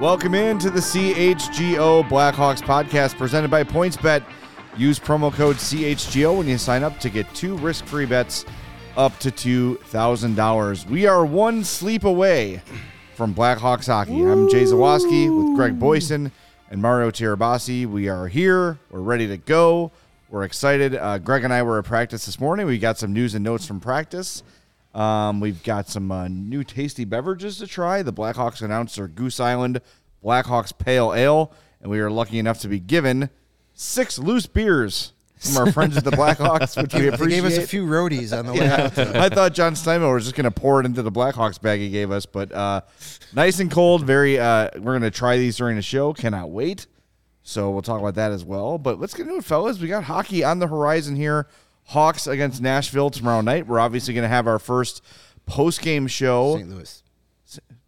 Welcome into the CHGO Blackhawks podcast presented by PointsBet. Use promo code CHGO when you sign up to get two risk free bets up to $2,000. We are one sleep away from Blackhawks hockey. I'm Jay Zawaski with Greg Boysen and Mario Tirabassi. We are here. We're ready to go. We're excited. Uh, Greg and I were at practice this morning. We got some news and notes from practice. Um, we've got some uh, new tasty beverages to try. The Blackhawks announced their Goose Island Blackhawks Pale Ale, and we are lucky enough to be given six loose beers from our friends at the Blackhawks, which we They gave us a few roadies on the way out. I thought John Steinmiller was just going to pour it into the Blackhawks bag he gave us, but uh, nice and cold. Very. Uh, we're going to try these during the show. Cannot wait. So we'll talk about that as well. But let's get into it, fellas. We got hockey on the horizon here. Hawks against Nashville tomorrow night. We're obviously going to have our first post game show. St. Louis.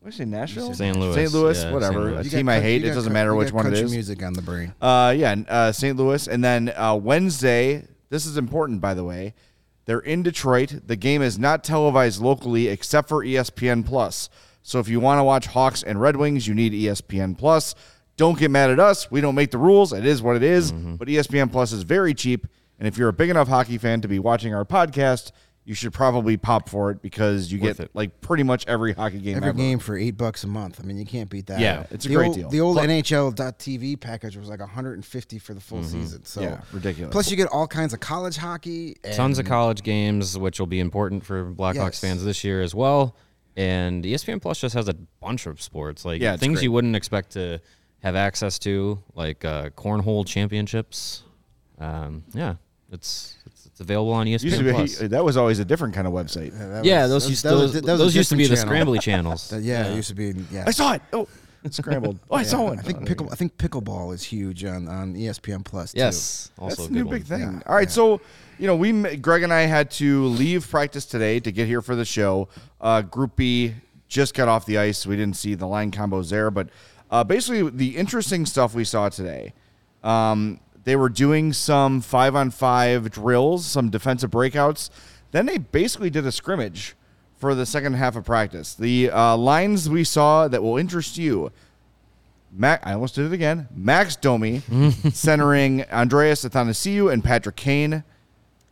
What did I say? Nashville, St. Louis. St. Louis, Yeah, whatever. St. Louis. A team got I hate. It doesn't coun- matter which one it is. country music on the brain. Uh, yeah, uh, St. Louis, and then uh, Wednesday. This is important, by the way. They're in Detroit. The game is not televised locally except for ESPN Plus. So if you want to watch Hawks and Red Wings, you need ESPN Plus. Don't get mad at us. We don't make the rules. It is what it is. But E ESPN Plus is very cheap. And if you're a big enough hockey fan to be watching our podcast, you should probably pop for it because you Worth get it. like pretty much every hockey game Every ever. game for eight bucks a month. I mean, you can't beat that. Yeah, it's a The great old, deal. The old Plus- NHL.TV package was like 150 for the full season. So Yeah, ridiculous. Plus, you get all kinds of college hockey. And Tons of college games, which will be important for Blackhawks Yes. fans this year as well. And ESPN Plus just has a bunch of sports, like Yeah, things great. you wouldn't expect to have access to, like uh, cornhole championships. Um, yeah, it's, it's it's available on Used to ESPN be- Plus. that was always a different kind of website. that yeah, was- those that used was- those, that was a those used to be the different channel. scrambly channels. That- yeah, it used to be. Yeah. I saw it. Oh, it scrambled. Oh, I saw one. I think pickle. I think pickleball is huge on, on ESPN Plus. Too. Yes, also That's a a new good big thing. Yeah, All right, yeah. so you know, we m- Greg and I had to leave practice today to get here for the show. Uh, Group B just got off the ice. We didn't see the line combos there, but uh, basically the interesting stuff we saw today. Um, they were doing some five on five drills, some defensive breakouts. Then they basically did a scrimmage for the second half of practice. The uh, lines we saw that will interest you. Mac, I almost did it again. Max Domi centering Andreas Athanasiou and Patrick Kane,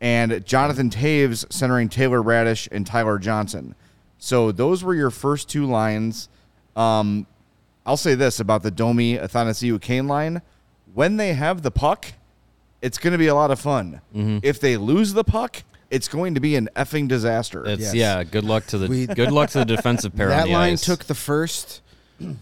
and Jonathan Toews centering Taylor Raddysh and Tyler Johnson. So those were your first two lines. Um, I'll say this about the Domi Athanasiou Kane line: when they have the puck, it's going to be a lot of fun. If they lose the puck, it's going to be an effing disaster. It's Yes. yeah. Good luck to the We- good luck to the defensive pair. That on the line ice. took the first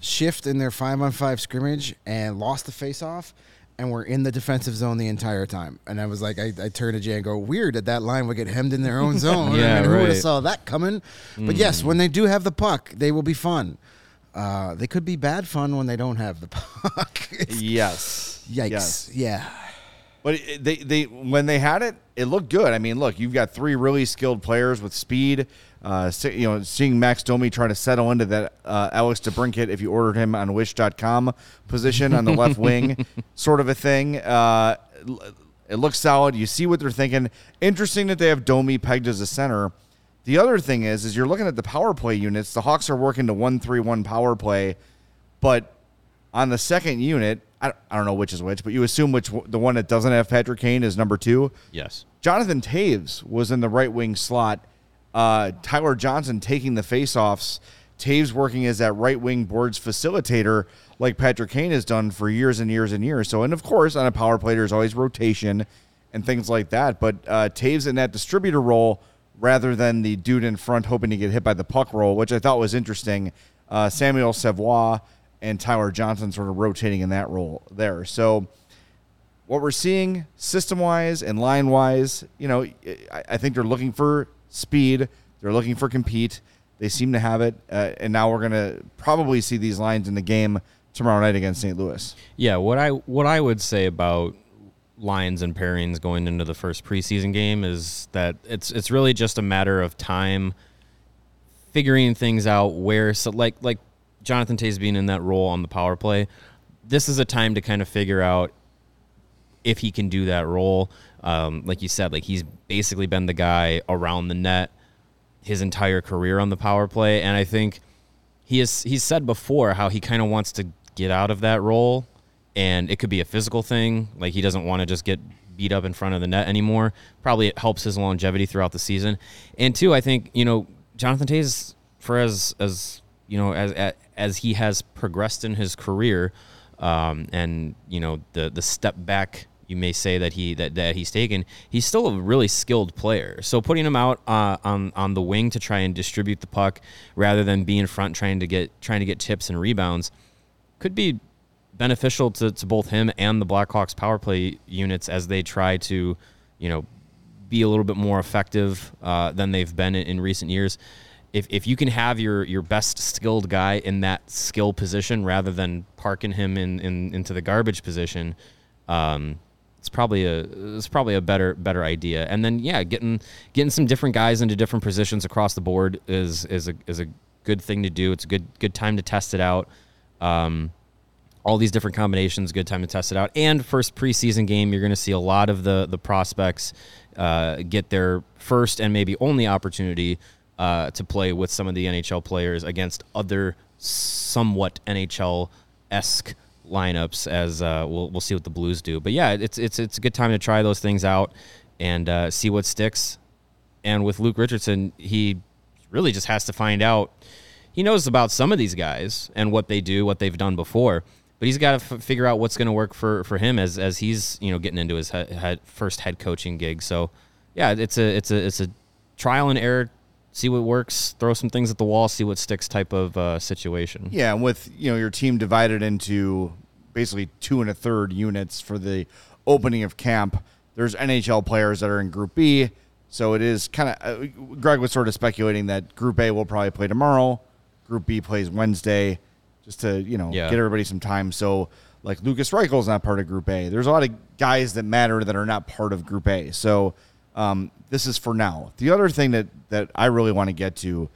shift in their five on five scrimmage and lost the face off and were in the defensive zone the entire time. And I was like, I, I turned to Jay and go, weird that that line would get hemmed in their own zone. Yeah, I mean, who would have. Mm. saw that coming? But yes, when they do have the puck, they will be fun. Uh, they could be bad fun when they don't have the puck. Yes. Yikes! Yes. Yeah, But it, they they when they had it, it looked good. I mean, look, you've got three really skilled players with speed. Uh, you know, seeing Max Domi try to settle into that uh, Alex DeBrincat if you ordered him on Wish.com position on the left wing, sort of a thing. Uh, it looks solid. You see what they're thinking. Interesting that they have Domi pegged as a center. The other thing is, is you're looking at the power play units. The Hawks are working to one three one power play, but on the second unit, I, I don't know which is which, but you assume which the one that doesn't have Patrick Kane is number two. yes. Jonathan Toews was in the right wing slot, uh, Tyler Johnson taking the faceoffs, Toews working as that right wing boards facilitator, like Patrick Kane has done for years and years and years. So, and of course, on a power play, there's always rotation and things like that. But uh, Toews in that distributor role rather than the dude in front hoping to get hit by the puck roll, which I thought was interesting. Uh, Samuel Savoie and Tyler Johnson sort of rotating in that role there. So, what we're seeing system wise and line wise, you know, I, think they're looking for speed. They're looking for compete. They seem to have it, uh, and now we're gonna probably see these lines in the game tomorrow night against St. Louis. Yeah, what I what I would say about lines and pairings going into the first preseason game is that it's it's really just a matter of time figuring things out where so like like Jonathan Toews being in that role on the power play. This is a time to kind of figure out if he can do that role. Um, like you said, like he's basically been the guy around the net his entire career on the power play, and I think he has he's said before how he kind of wants to get out of that role, and it could be a physical thing, like he doesn't want to just get beat up in front of the net anymore. Probably it helps his longevity throughout the season, and two, I think you know Jonathan Toews for as as you know as as he has progressed in his career, um, and you know the the step back you may say that he that, that he's taken, he's still a really skilled player. So putting him out uh, on on the wing to try and distribute the puck rather than be in front trying to get trying to get tips and rebounds could be beneficial to, to both him and the Blackhawks power play units as they try to, you know, be a little bit more effective uh, than they've been in, in recent years. If, if you can have your, your best skilled guy in that skill position rather than parking him in, in into the garbage position, um, it's probably a it's probably a better better idea. And then yeah, getting getting some different guys into different positions across the board is is a is a good thing to do. It's a good good time to test it out. Um, all these different combinations, good time to test it out. And first preseason game, you're going to see a lot of the the prospects uh, get their first and maybe only opportunity uh, to play with some of the NHL players against other somewhat NHL esque lineups as uh, we'll we'll see what the Blues do. But yeah, it's it's it's a good time to try those things out and uh, see what sticks. And with Luke Richardson, he really just has to find out. He knows about some of these guys and what they do, what they've done before, but he's got to f- figure out what's going to work for, for him as as he's you know getting into his head, first head coaching gig. So yeah, it's a it's a it's a trial and error see what works, throw some things at the wall, see what sticks type of uh, situation. Yeah, and with you know your team divided into basically two and a third units for the opening of camp, there's NHL players that are in Group B, so it is kind of. Uh, Greg was sort of speculating that Group A will probably play tomorrow, Group B plays Wednesday, just to you know Yeah. get everybody some time. So like Lucas Reichel's not part of Group A. There's a lot of guys that matter that are not part of Group A. So um, this is for now. The other thing that that I really want to get to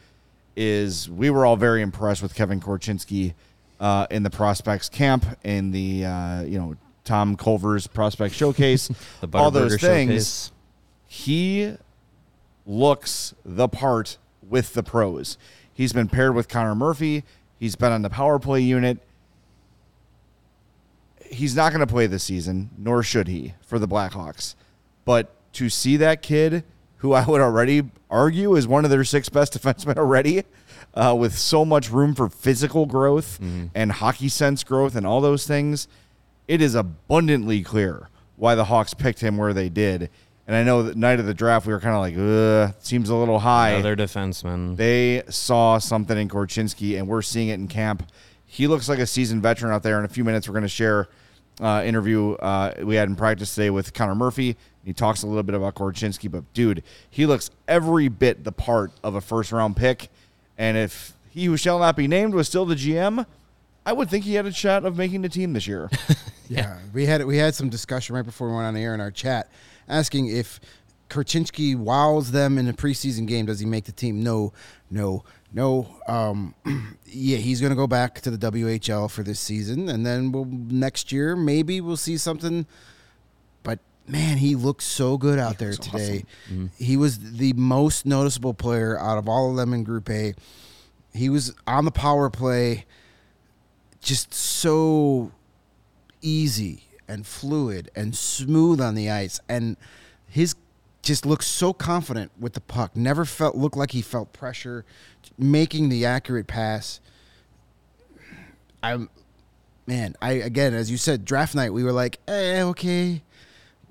is we were all very impressed with Kevin Korchinski uh, in the prospects camp in the uh, you know Tom Kurvers' prospect showcase. The all those things. Showcase. He looks the part with the pros. He's been paired with Connor Murphy. He's been on the power play unit. He's not going to play this season, nor should he for the Blackhawks. But to see that kid, who I would already argue is one of their six best defensemen already, uh, with so much room for physical growth and hockey sense growth and all those things, it is abundantly clear why the Hawks picked him where they did. And I know that night of the draft, we were kind of like, ugh, seems a little high. Another defenseman. They saw something in Korchinski, and we're seeing it in camp. He looks like a seasoned veteran out there. In a few minutes, we're going to share uh, interview uh, we had in practice today with Connor Murphy. He talks a little bit about Korchinski, but dude, he looks every bit the part of a first round pick. And if he who shall not be named was still the GM, I would think he had a shot of making the team this year. Yeah, we had we had some discussion right before we went on the air in our chat, asking if Korchinski wows them in a preseason game. Does he make the team? No, no, no. Um, yeah, he's going to go back to the WHL for this season, and then we'll next year maybe we'll see something. But man, he looked so good out there today. He was the most noticeable player out of all of them in Group A. He was on the power play, just so easy and fluid and smooth on the ice and his just looks so confident with the puck. Never felt looked like he felt pressure, making the accurate pass. I'm, man. I again, as you said, draft night. We were like, eh, okay.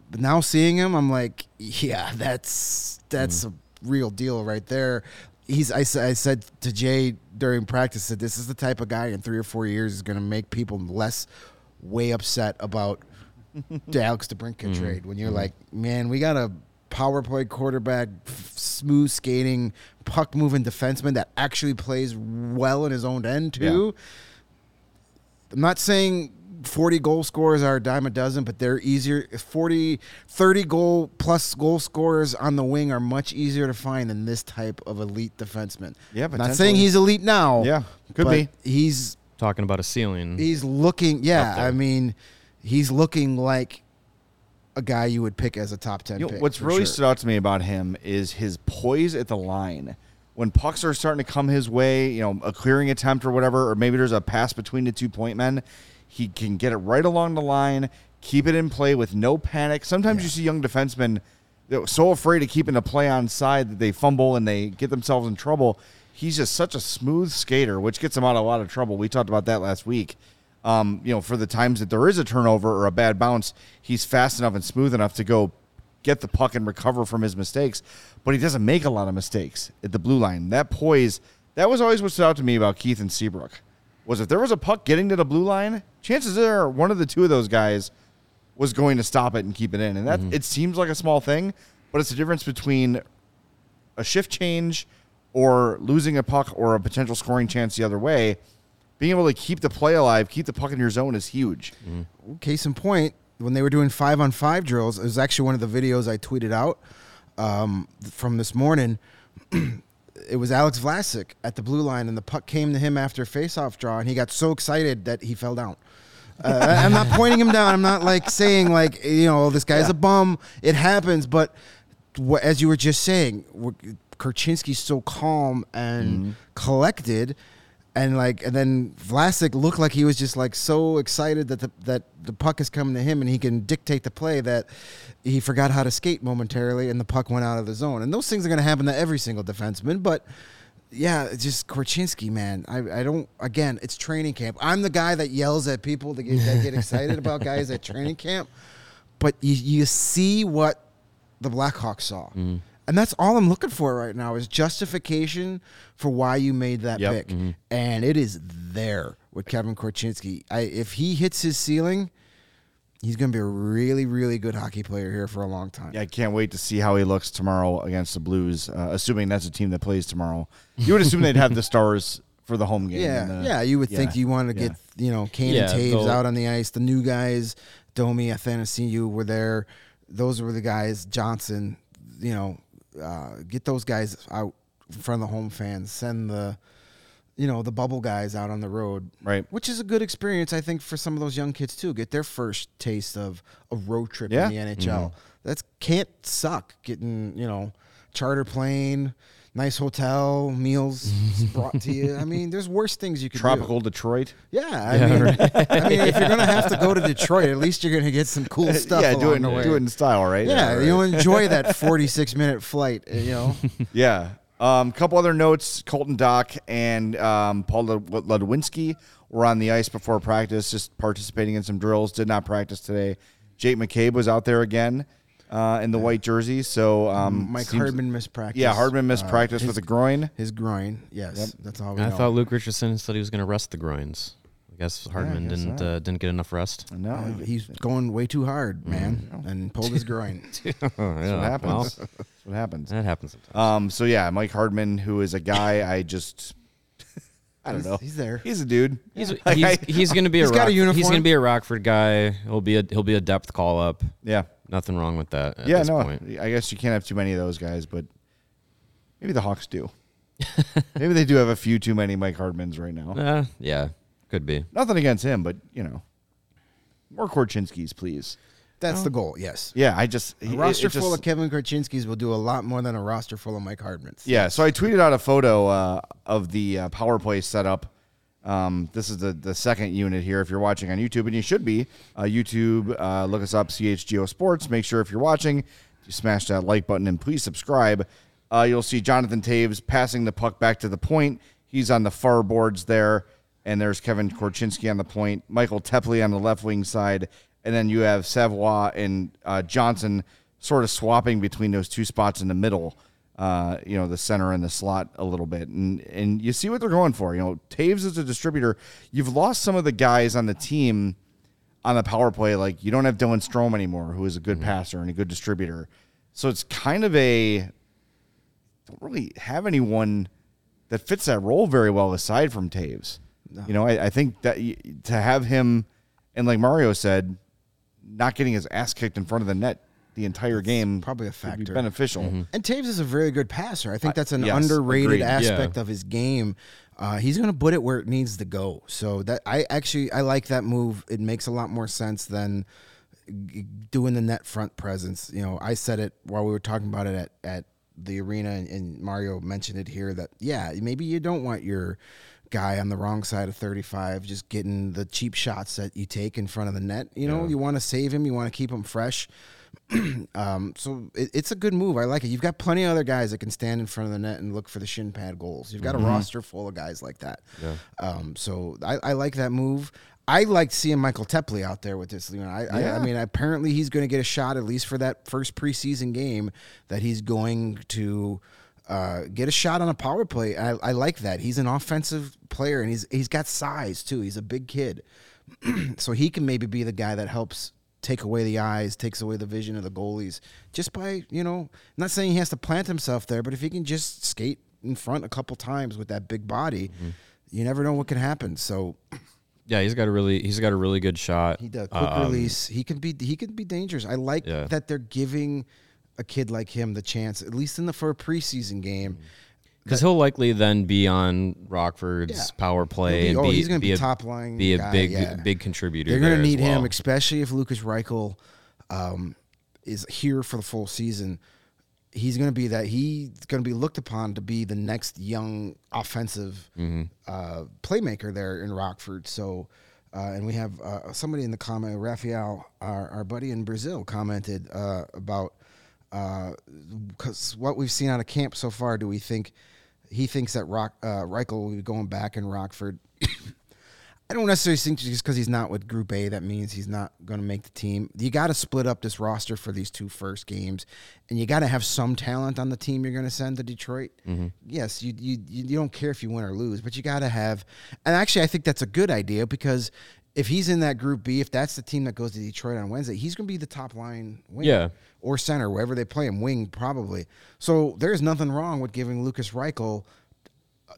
But now seeing him, I'm like, yeah, that's that's mm-hmm. a real deal right there. He's. I, I said to Jay during practice that this is the type of guy in three or four years is going to make people less way upset about the Alex DeBrincat mm-hmm. trade. When you're mm-hmm. like, man, we got a power play quarterback, f- smooth skating, puck moving defenseman that actually plays well in his own end too. I'm not saying 40 goal scorers are a dime a dozen, but they're easier. 40, 30 goal plus goal scorers on the wing are much easier to find than this type of elite defenseman. Yeah, but not saying he's elite now. Yeah, could but be. He's Talking about a ceiling. he's looking. Yeah, I mean, he's looking like a guy you would pick as a top 10 You know, pick. what's really sure. stood out to me about him is his poise at the line. When pucks are starting to come his way, you know, a clearing attempt or whatever, or maybe there's a pass between the two point men, he can get it right along the line, keep it in play with no panic. Sometimes you see young defensemen that so afraid of keeping the play on side that they fumble and they get themselves in trouble. He's just such a smooth skater, which gets him out of a lot of trouble. We talked about that last week. Um, you know, for the times that there is a turnover or a bad bounce, he's fast enough and smooth enough to go get the puck and recover from his mistakes. But he doesn't make a lot of mistakes at the blue line. That poise, that was always what stood out to me about Keith and Seabrook. Was if there was a puck getting to the blue line, chances are one of the two of those guys was going to stop it and keep it in. And that it seems like a small thing, but it's the difference between a shift change or losing a puck or a potential scoring chance the other way. Being able to keep the play alive, keep the puck in your zone is huge. case in point, when they were doing five on five drills, it was actually one of the videos I tweeted out um, from this morning. it was Alex Vlasic at the blue line, and the puck came to him after a face-off draw, and he got so excited that he fell down. Uh, I'm not pointing him down. I'm not like saying like you know this guy's a bum. It happens, but wh- as you were just saying, Korchinski's so calm and collected, and like, and then Vlasic looked like he was just like so excited that the that the puck is coming to him and he can dictate the play that he forgot how to skate momentarily and the puck went out of the zone. And those things are going to happen to every single defenseman, but. Yeah, it's just Korchinski, man. I, I don't. Again, it's training camp. I'm the guy that yells at people to get that get excited about guys at training camp, but you you see what the Blackhawks saw, Mm-hmm. And that's all I'm looking for right now is justification for why you made that Yep. pick, and it is there with Kevin Korchinski. I if he hits his ceiling, he's going to be a really really good hockey player here for a long time. Yeah, I can't wait to see how he looks tomorrow against the Blues. Uh, assuming that's a team that plays tomorrow, you would assume they'd have the stars for the home game. Yeah, the- yeah. You would think you want to yeah. get you know Kane Yeah, and Toews out on the ice. The new guys, Domi, Athanasiou were there. Those were the guys. Johnson, you know, uh, get those guys out in front of the home fans. Send the, you know, the bubble guys out on the road. Right. Which is a good experience, I think, for some of those young kids too. Get their first taste of a road trip Yeah. in the NHL. That's can't suck. Getting you know, charter plane. Nice hotel, meals brought to you. I mean, there's worse things you could do. tropical Detroit. Yeah, I, mean, I mean, if you're gonna have to go to Detroit, at least you're gonna get some cool stuff. yeah, do it, along the way. do it in style, right? Yeah, right. you'll enjoy that 46 minute flight. You know, Yeah. Um, couple other notes: Colton Dach and um, Paul Lud- Ludwinski were on the ice before practice, just participating in some drills. Did not practice today. Jake McCabe was out there again uh, in the white jersey. So um, Mike seems- Hardman missed practice. Yeah, Hardman missed Uh, practice his, with a groin. his groin. Yes, that's all we I know. thought Luke Richardson said he was going to rest the groins. I guess Hardman guess didn't so. uh, didn't get enough rest. No, Uh, he's going way too hard, man, and pulled his groin. That's what happens. That's what happens. that happens sometimes. Um, so yeah, Mike Hardman, who is a guy I just, I don't He's- know, he's there. He's a dude. He's Like, he's, he's going to be a He's got a Rock- He's going to be a Rockford guy. He'll be a he'll be a depth call up. yeah, Nothing wrong with that. At yeah. this No, point. I guess you can't have too many of those guys, but maybe the Hawks do. maybe they do have a few too many Mike Hardmans right now. Uh, yeah, could be. Nothing against him, but you know, more Korchinskis, please. That's the goal. Yes, Yeah, I just a it- roster it full just- of Kevin Korchinskis will do a lot more than a roster full of Mike Hardmans. Yeah, so I tweeted out a photo uh, of the uh, power play setup. Um, this is the, the second unit here. If you're watching on YouTube, and you should be, uh, YouTube, uh, look us up, CHGO Sports. Make sure if you're watching you smash that like button and please subscribe. Uh, you'll see Jonathan Toews passing the puck back to the point. He's on the far boards there, and there's Kevin Korchinski on the point, Michael Teply on the left wing side, and then you have Savoie and uh, Johnson sort of swapping between those two spots in the middle. Uh, you know, the center and the slot a little bit, and and you see what they're going for. You know, Toews is a distributor. You've lost some of the guys on the team on the power play. Like you don't have Dylan Strome anymore, who is a good passer and a good distributor. So it's kind of a don't really have anyone that fits that role very well aside from Toews. You know, I, I think that to have him and like Mario said, not getting his ass kicked in front of the net the entire game probably a would be factor. beneficial. And Toews is a very good passer. I think that's an yes, underrated agreed. aspect Yeah. of his game. Uh, he's going to put it where it needs to go. So that I actually I like that move. It makes a lot more sense than g- doing the net front presence. You know, I said it while we were talking about it at at the arena, and, and Mario mentioned it here. That yeah, maybe you don't want your guy on the wrong side of 35 just getting the cheap shots that you take in front of the net. You know, you want to save him, you want to keep him fresh. Um, so it, it's a good move. I like it. You've got plenty of other guys that can stand in front of the net and look for the shin pad goals. You've got a roster full of guys like that. Um, so I, I like that move. I like seeing Michael Teply out there with this. You know, I, I, I mean, apparently he's going to get a shot at least for that first preseason game that he's going to uh, get a shot on a power play. I, I like that. He's an offensive player and he's he's got size too. He's a big kid, so he can maybe be the guy that helps take away the eyes, takes away the vision of the goalies, just by you know. Not saying he has to plant himself there, but if he can just skate in front a couple times with that big body, Mm-hmm. you never know what can happen. So Yeah, he's got a really he's got a really good shot. he does quick Um, release. He can be he can be dangerous. I like Yeah. that they're giving a kid like him the chance, at least in the for a preseason game. Because he'll likely then be on Rockford's Yeah. power play He'll and be- oh, be, he's gonna be a top line be a guy, big yeah. big contributor. They're going there to as need him, especially if Lucas Reichel um, is here for the full season. He's going to be that. He's going to be looked upon to be the next young offensive Mm-hmm. uh, playmaker there in Rockford. So, uh, and we have uh, somebody in the comment, Rafael, our, our buddy in Brazil, commented uh, about because what we've seen out of camp so far. Do we think he thinks that Rock uh, Reichel will be going back in Rockford? I don't necessarily think just because he's not with Group A that means he's not going to make the team. You got to split up this roster for these two first games, and you got to have some talent on the team you're going to send to Detroit. Yes, you, you you you don't care if you win or lose, but you got to have. And actually, I think that's a good idea because if he's in that Group B, if that's the team that goes to Detroit on Wednesday, he's going to be the top line winger Yeah. or center wherever they play him, wing probably. So there's nothing wrong with giving Lucas Reichel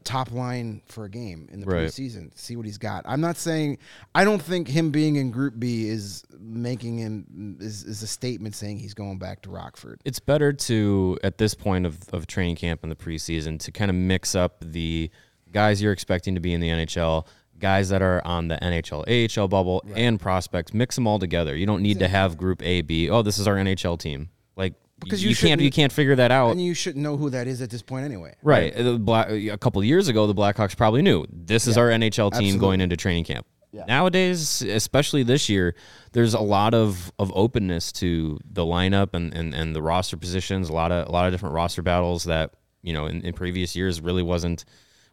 top line for a game in the Right. preseason. See what he's got. I'm not saying I don't think him being in Group B is making him is, is a statement saying he's going back to Rockford. it's better to at this point of, of training camp in the preseason to kind of mix up the guys you're expecting to be in the NHL, guys that are on the NHL AHL bubble and prospects. Mix them all together. You don't need to have Group A, B. Oh, this is our NHL team. Like Because you, you can't you can't figure that out. And you shouldn't know who that is at this point anyway. Right. Black, a couple of years ago, the Blackhawks probably knew this is our NHL team going into training camp. Nowadays, especially this year, there's a lot of, of openness to the lineup and, and, and the roster positions. A lot of a lot of different roster battles that you know in, in previous years really wasn't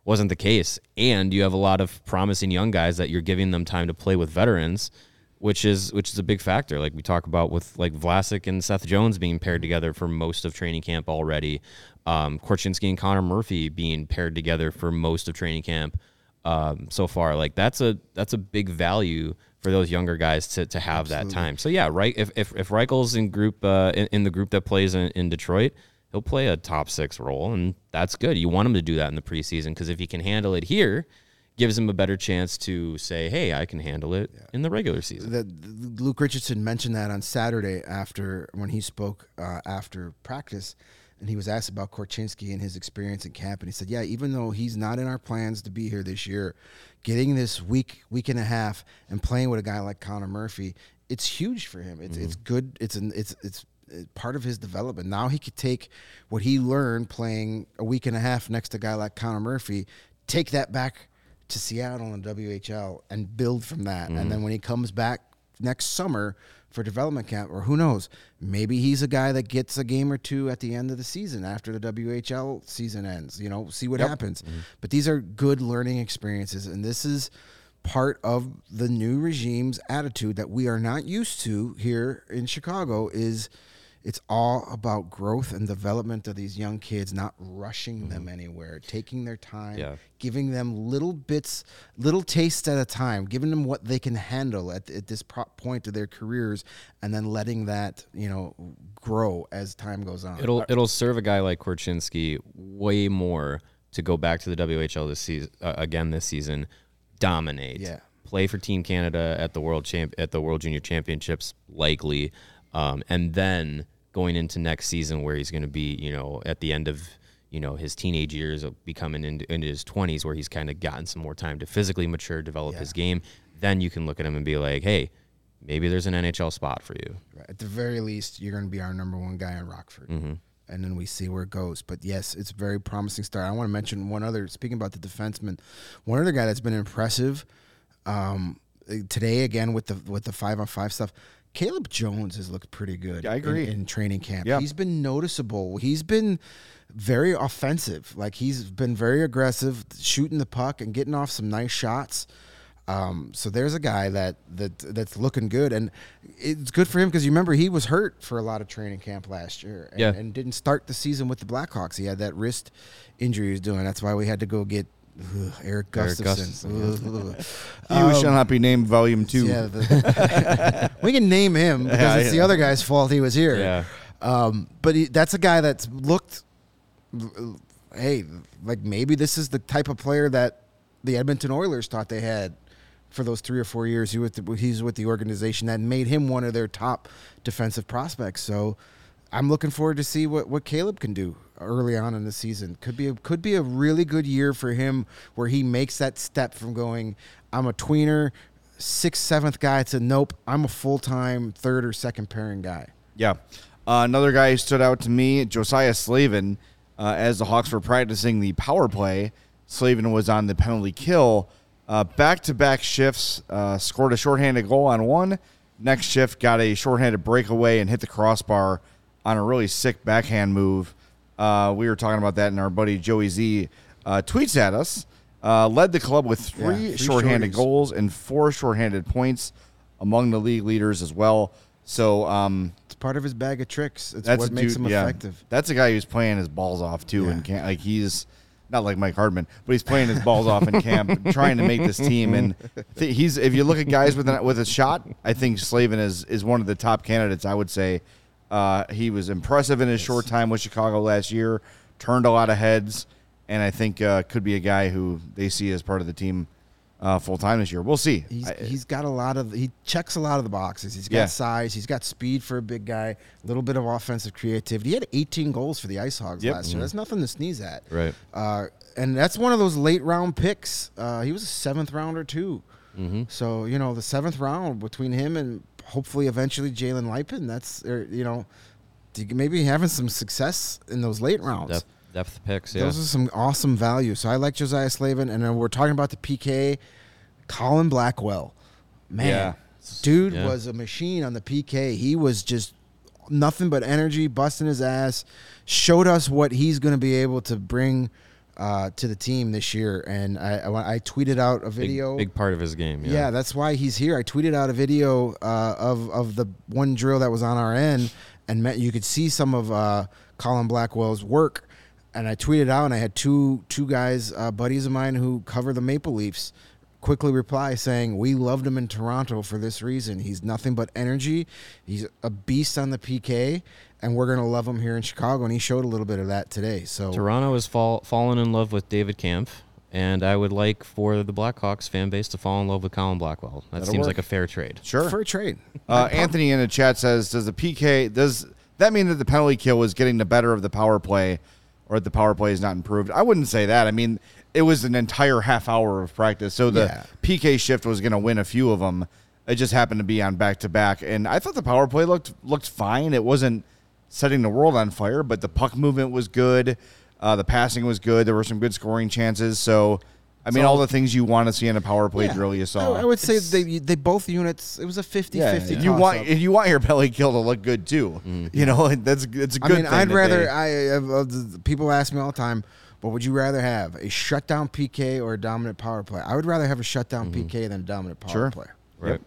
wasn't the case. And you have a lot of promising young guys that you're giving them time to play with veterans, which is which is a big factor. Like we talk about with like Vlasic and Seth Jones being paired together for most of training camp already. Um, Korchinski and Connor Murphy being paired together for most of training camp um, so far. Like that's a that's a big value for those younger guys to, to have that time. So yeah, right. If if, if Reichel's in group uh, in, in the group that plays in, in Detroit, he'll play a top six role, and that's good. You want him to do that in the preseason because if he can handle it here, gives him a better chance to say, "Hey, I can handle it in the regular season." that Luke Richardson mentioned that on Saturday after when he spoke uh, after practice, and he was asked about Korchinski and his experience in camp, and he said, "Yeah, even though he's not in our plans to be here this year, getting this week, week and a half, and playing with a guy like Connor Murphy, it's huge for him. It's it's good. It's an it's it's." Part of his development. Now he could take what he learned playing a week and a half next to a guy like Connor Murphy, take that back to Seattle and the WHL and build from that. And mm-hmm. then when he comes back next summer for development camp, or who knows? Maybe he's a guy that gets a game or two at the end of the season after the WHL season ends. You know, see what happens. Mm-hmm. But these are good learning experiences, and this is part of the new regime's attitude that we are not used to here in Chicago. Is it's all about growth and development of these young kids, not rushing them anywhere, taking their time, Yeah. giving them little bits, little tastes at a time, giving them what they can handle at, at this point of their careers, and then letting that you know grow as time goes on. It'll it'll serve a guy like Korchinski way more to go back to the WHL this season uh, again this season, dominate, Yeah. play for Team Canada at the World Champ at the World Junior Championships likely, um, and then going into next season where he's going to be you know at the end of you know his teenage years of becoming into, into his 20s where he's kind of gotten some more time to physically mature develop his game then you can look at him and be like hey maybe there's an nhl spot for you At the very least, you're going to be our number one guy in Rockford. Mm-hmm. And then we see where it goes. But yes, it's a very promising start. I want to mention one other, speaking about the defenseman, one other guy that's been impressive um, today, again, with the with the five on five stuff. Caleb Jones has looked pretty good I in- agree. In, training camp. Yeah. He's been noticeable. He's been very offensive. Like he's been very aggressive, shooting the puck and getting off some nice shots. Um, so there's a guy that that that's looking good, and it's good for him because you remember he was hurt for a lot of training camp last year, and, Yeah. and didn't start the season with the Blackhawks. He had that wrist injury he was doing. That's why we had to go get ugh, Eric Eric Gustafson. Gustafson, You shall not be named Volume Two. Um, Yeah, the- we can name him because Yeah, it's the other guy's fault he was here. Yeah. Um, but he, that's a guy that's looked. Hey, like maybe this is the type of player that the Edmonton Oilers thought they had for those three or four years he with the, he's with the organization that made him one of their top defensive prospects. So I'm looking forward to see what, what Caleb can do early on in the season. Could be a, could be a really good year for him where he makes that step from going I'm a tweener, sixth seventh guy to nope I'm a full time third or second pairing guy. Yeah. Uh, another guy who stood out to me, Josiah Slavin. Uh, as the Hawks were practicing the power play, Slavin was on the penalty kill. Back to back shifts, uh, scored a shorthanded goal on one. Next shift, got a shorthanded breakaway and hit the crossbar on a really sick backhand move. Uh, we were talking about that, and our buddy Joey Z uh, tweets at us. Uh, led the club with three, three shorthanded shorties. goals and four shorthanded points, among the league leaders as well. So um, It's part of his bag of tricks. It's that's what makes dude- him yeah. effective. That's a guy who's playing his balls off too, Yeah. and can't like he's not like Mike Hardman, but he's playing his balls off in camp, trying to make this team. And th- he's if you look at guys with an, with a shot, I think Slavin is is one of the top candidates. I would say uh, he was impressive in his short time with Chicago last year, turned a lot of heads, and I think uh, could be a guy who they see as part of the team uh, full time this year. We'll see. He's, I- he's got a lot of he checks a lot of the boxes. He's got Yeah. size. He's got speed for a big guy. A little bit of offensive creativity. He had 18 goals for the Ice Hogs Yep. last year. That's nothing to sneeze at. Right. Uh, and that's one of those late round picks. Uh, he was a seventh rounder too. Mm-hmm. So you know the seventh round between him and hopefully eventually Jalen Luypen. That's or, you know maybe having some success in those late rounds. Depth, depth picks, yeah. Those are some awesome value. So I like Josiah Slavin, and then we're talking about the PK, Colin Blackwell. Man, Yeah. dude Yeah. was a machine on the PK. He was just nothing but energy, busting his ass. Showed us what he's going to be able to bring uh, to the team this year. And I, I, I tweeted out a big, video. big part of his game. Yeah, Yeah. that's why he's here. I tweeted out a video uh, of of the one drill that was on our end, and met, you could see some of uh, Colin Blackwell's work. And I tweeted out, and I had two two guys, uh, buddies of mine who cover the Maple Leafs, quickly reply saying, "We loved him in Toronto for this reason. He's nothing but energy. He's a beast on the PK, and we're gonna love him here in Chicago." And he showed a little bit of that today. So Toronto has fall, fallen in love with David Kampf, and I would like for the Blackhawks fan base to fall in love with Colin Blackwell. That That'll seems work. like a fair trade. sure. for a trade, Uh, Anthony in the chat says, "Does the PK does that mean that the penalty kill was getting the better of the power play, or the power play is not improved?" I wouldn't say that. I mean, it was an entire half hour of practice, so the Yeah. PK shift was going to win a few of them. It just happened to be on back to back, and I thought the power play looked looked fine. It wasn't setting the world on fire, but the puck movement was good. Uh, the passing was good. There were some good scoring chances. So I mean, all the things you want to see in a power play Yeah. drill you saw. I, I would say they they both units. It was a 50-50 yeah, toss you want up. and you want your belly kill to look good too. You know, that's it's a I good. I mean, thing I'd rather. they- I uh, uh, people ask me all the time, "What would you rather have, a shutdown PK or a dominant power play?" I would rather have a shutdown PK than a dominant power Sure. play. Right.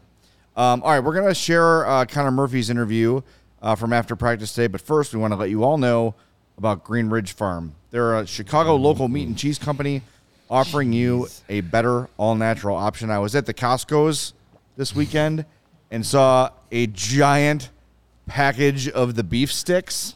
Um, all right, we're going to share uh, Connor Murphy's interview uh, from after practice today, but first we want to let you all know about Green Ridge Farm. They're a Chicago local meat and cheese company offering you a better all natural option. I was at the Costco's this weekend and saw a giant package of the beef sticks.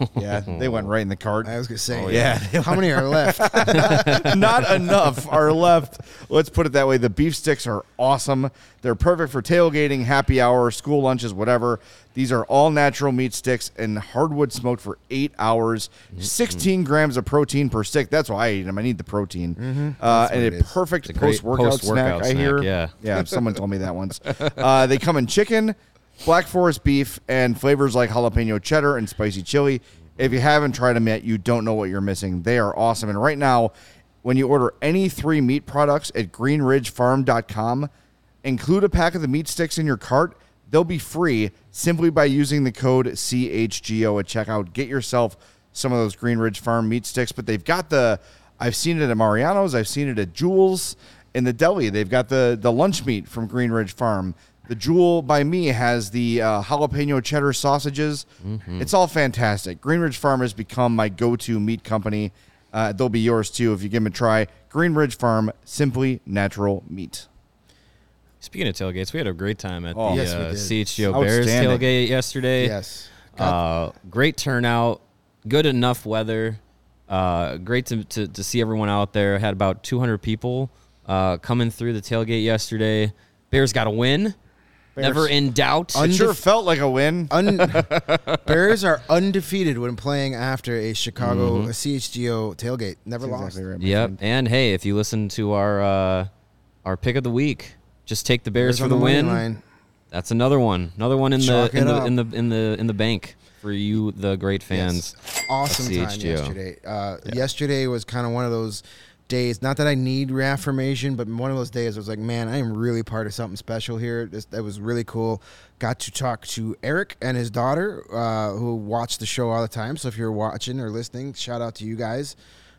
Yeah, they went right in the cart. I was gonna say, Oh, yeah. How many are left? Not enough are left. Let's put it that way. The beef sticks are awesome. They're perfect for tailgating, happy hour, school lunches, whatever. These are all natural meat sticks and hardwood smoked for eight hours. 16 grams of protein per stick. That's why I eat them. I need the protein. Uh, and a perfect It's a great post workout snack, post-workout I hear. yeah. Yeah, someone told me that once. Uh, they come in chicken, black forest beef, and flavors like jalapeno cheddar and spicy chili. If you haven't tried them yet, you don't know what you're missing. They are awesome. And right now, when you order any three meat products at greenridgefarm.com, include a pack of the meat sticks in your cart. They'll be free simply by using the code CHGO at checkout. Get yourself some of those Green Ridge Farm meat sticks, but they've got the I've seen it at Mariano's, I've seen it at Jewel's in the deli. They've got the the lunch meat from Green Ridge Farm. The Jewel by me has the uh, jalapeno cheddar sausages. It's all fantastic. Green Ridge Farm has become my go-to meat company. Uh, they'll be yours too if you give them a try. Green Ridge Farm, simply natural meat. Speaking of tailgates, we had a great time at Oh. the Yes, uh. CHGO Bears tailgate yesterday. yes. Uh, great turnout, good enough weather. Uh, great to, to, to see everyone out there. Had about 200 people uh, coming through the tailgate yesterday. Bears got a win. Never in doubt. It sure felt like a win. Un- Bears are undefeated when playing after a Chicago a CHGO tailgate. Never That's lost. exactly right, Yep. friend. And hey, if you listen to our uh, our pick of the week, just take the Bears, Bears for on the, win. line. That's another one. Another one in the Chalk in the, in the in the in the bank for you, the great fans. Yes. Awesome of time yesterday. Uh, Yesterday was kind of one of those days. Not that I need reaffirmation, but one of those days I was like, man, I am really part of something special here. This, that was really cool. Got to talk to Eric and his daughter, uh, who watch the show all the time. So if you're watching or listening, shout out to you guys.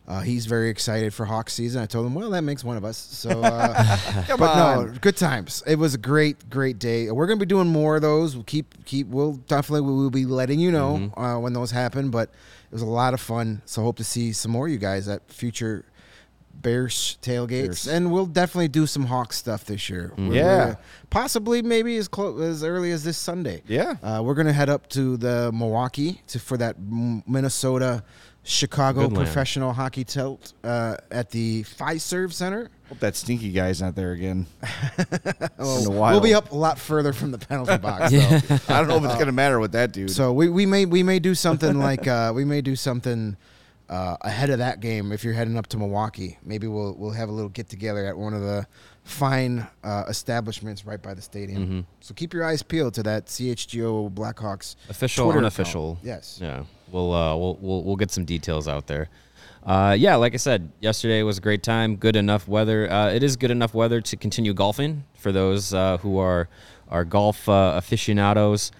Uh, he's very excited for Hawk season. I told him, well, that makes one of us. So, uh, but on. no, good times. It was a great, great day. We're gonna be doing more of those. We'll keep, keep. We'll definitely we will be letting you know Mm-hmm. uh, when those happen. But it was a lot of fun. So hope to see some more of you guys at future Bears tailgates, Bears. and we'll definitely do some Hawk stuff this year. We're Yeah. gonna- possibly maybe as close as early as this Sunday. Yeah. uh, we're gonna head up to the Milwaukee to for that Minnesota. Chicago Good land. professional hockey tilt uh, at the Fiserv Center. Hope that stinky guy's not there again. In the we'll be up a lot further from the penalty box. though. I don't know if it's gonna matter with that dude. So we, we may we may do something like uh, we may do something uh, ahead of that game if you're heading up to Milwaukee. Maybe we'll we'll have a little get together at one of the fine uh, establishments right by the stadium. Mm-hmm. So keep your eyes peeled to that CHGO Blackhawks official, Twitter unofficial. account. Yes. Yeah. We'll uh we'll we'll we'll get some details out there. Uh, yeah, like I said, yesterday was a great time. Good enough weather. Uh, it is good enough weather to continue golfing for those uh, who are are golf uh, aficionados.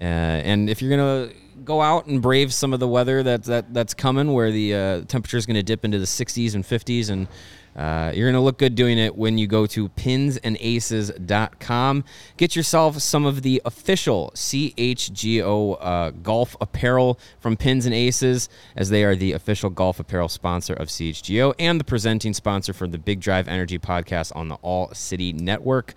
Uh, and if you're gonna go out and brave some of the weather that, that that's coming, where the uh, temperature is gonna dip into the 60s and 50s, and uh, you're gonna look good doing it when you go to pinsandaces.com. Get yourself some of the official CHGO uh, golf apparel from Pins and Aces, as they are the official golf apparel sponsor of CHGO and the presenting sponsor for the Big Drive Energy podcast on the All City Network.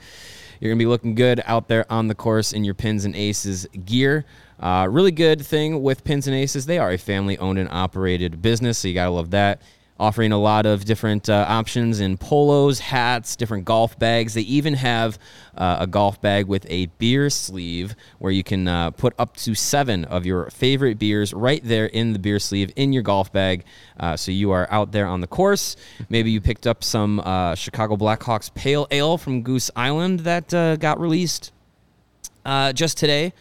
You're going to be looking good out there on the course in your Pins and Aces gear. Uh, really good thing with Pins and Aces, they are a family owned and operated business, so you got to love that. Offering a lot of different uh, options in polos, hats, different golf bags. They even have uh, a golf bag with a beer sleeve where you can uh, put up to seven of your favorite beers right there in the beer sleeve in your golf bag. Uh, so you are out there on the course. Maybe you picked up some uh, Chicago Blackhawks Pale Ale from Goose Island that got released just today.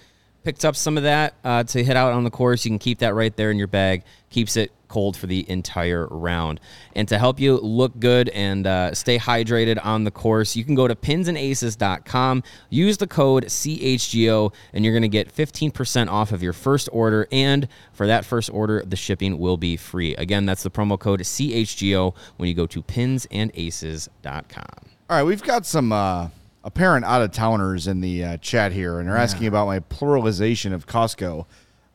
Picked up some of that uh, to hit out on the course. You can keep that right there in your bag. Keeps it cold for the entire round. And to help you look good and uh, stay hydrated on the course, you can go to pinsandaces.com, use the code CHGO, and you're going to get 15% off of your first order. And for that first order, the shipping will be free. Again, that's the promo code CHGO when you go to pinsandaces.com. All right, we've got some uh, apparent out of towners in the uh, chat here, and they're asking about my pluralization of Costco.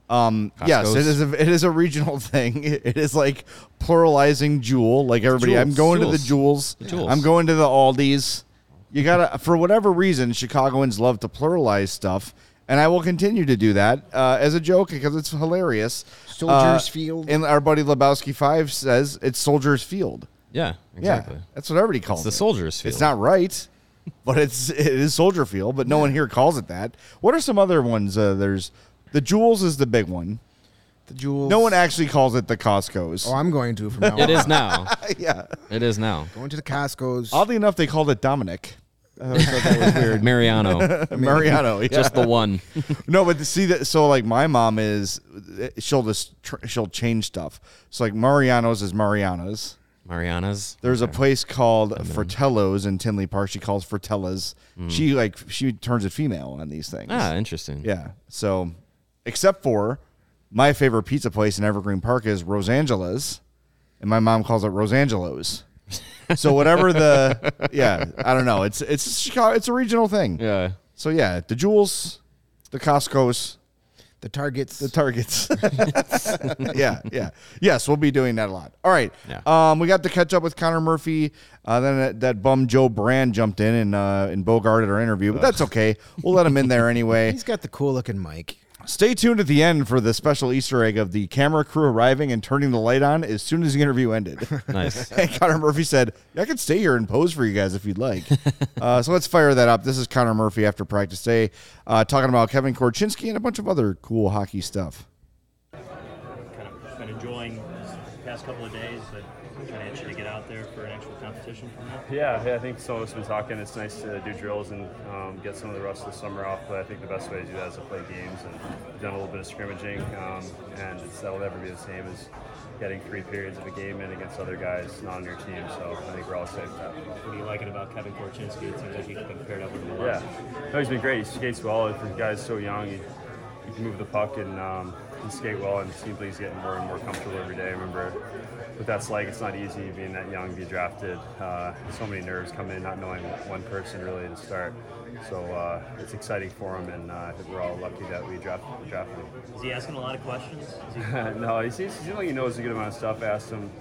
Um, yes, it is. A, it is a regional thing. It is like pluralizing Jewel. Like everybody, I'm Jewels. going to Jewels. the Jewels. I'm going to the Aldi's. You gotta, for whatever reason, Chicagoans love to pluralize stuff, and I will continue to do that uh, as a joke because it's hilarious. Soldiers Uh, Field. and our buddy Lebowski Five says it's Soldiers Field. Yeah, exactly. Yeah, that's what everybody calls It's the it. Soldiers Field. It's not right, but it's it is Soldier Field. But no one here calls it that. What are some other ones? Uh, there's the Jewels is the big one. The jewels. No one actually calls it the Costco's. Oh, I'm going to from now It on. is now. yeah. It is now. Going to the Costco's. Oddly enough, they called it Dominic. I thought that was weird. Mariano. Mariano, yeah. Just the one. no, but to see that, so like my mom is, she'll just tr- she'll change stuff. So like Mariano's is Mariana's. Mariana's. There's a place called Fratello's in Tinley Park. She calls Fratellas. She like she turns it female on these things. Ah, interesting. Yeah. So, except for my favorite pizza place in Evergreen Park is Rosangela's, and my mom calls it Rosangelo's. so whatever the yeah, I don't know. It's it's Chicago. It's a regional thing. Yeah. So yeah, the Jewels, the Costco's, the Targets. the Targets. yeah, yeah, yes, we'll be doing that a lot. All right. Yeah. Um, we got to catch up with Connor Murphy. Uh, then that, that bum Joe Brand jumped in and uh, and bogarted our interview, but that's okay. We'll let him in there anyway. He's got the cool looking mic. Stay tuned at the end for the special Easter egg of the camera crew arriving and turning the light on as soon as the interview ended. Nice. and Connor Murphy said, I could stay here and pose for you guys if you'd like. uh, so let's fire that up. This is Connor Murphy after practice day, uh, talking about Kevin Korchinski and a bunch of other cool hockey stuff. kind of been enjoying the past couple of days, but kind of itching to get out there for an actual competition from that. Yeah, yeah, I think some of us have been talking. It's nice to do drills and um, get some of the rest of the summer off, but I think the best way to do that is to play games. And we've done a little bit of scrimmaging, um, and it's, that'll never be the same as getting three periods of a game in against other guys not on your team. So I think we're all safe. that. What do you like it about Kevin Korchinski? It seems like he's been paired up with him a lot. Yeah, no, he's been great. He skates well. For guys so young, he, he can move the puck and um, he skate well, and it seems like he's getting more and more comfortable every day. I remember what that's like. It's not easy being that young, be drafted. Uh, so many nerves come in, not knowing one person really to start. So uh, it's exciting for him, and uh, I think we're all lucky that we drafted, drafted him. Is he asking a lot of questions? He, no, he seems, he seems like he knows a good amount of stuff. I asked him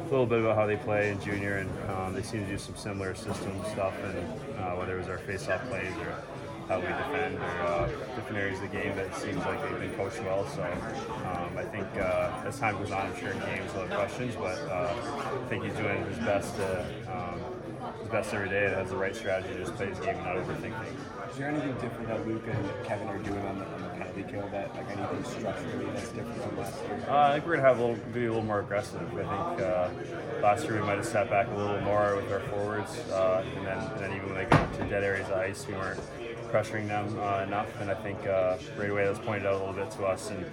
a little bit about how they play in junior, and um, they seem to do some similar system stuff, and uh, whether it was our face-off plays or how we defend or uh, different areas of the game that seems like they've been coached well. So um, I think uh, as time goes on, I'm sure in games we'll have questions, but uh, I think he's doing his best to, um, his best every day and has the right strategy to just play his game and not overthink things. Is there anything different that Luke and Kevin are doing on the, on the penalty kill that, like anything structurally that's different from last year? Uh, I think we're gonna have a little, be a little more aggressive. I think uh, last year we might have sat back a little more with our forwards, uh, and then and then even when they got to dead areas of ice, we weren't pressuring them uh, enough. And I think uh, right away that's pointed out a little bit to us, and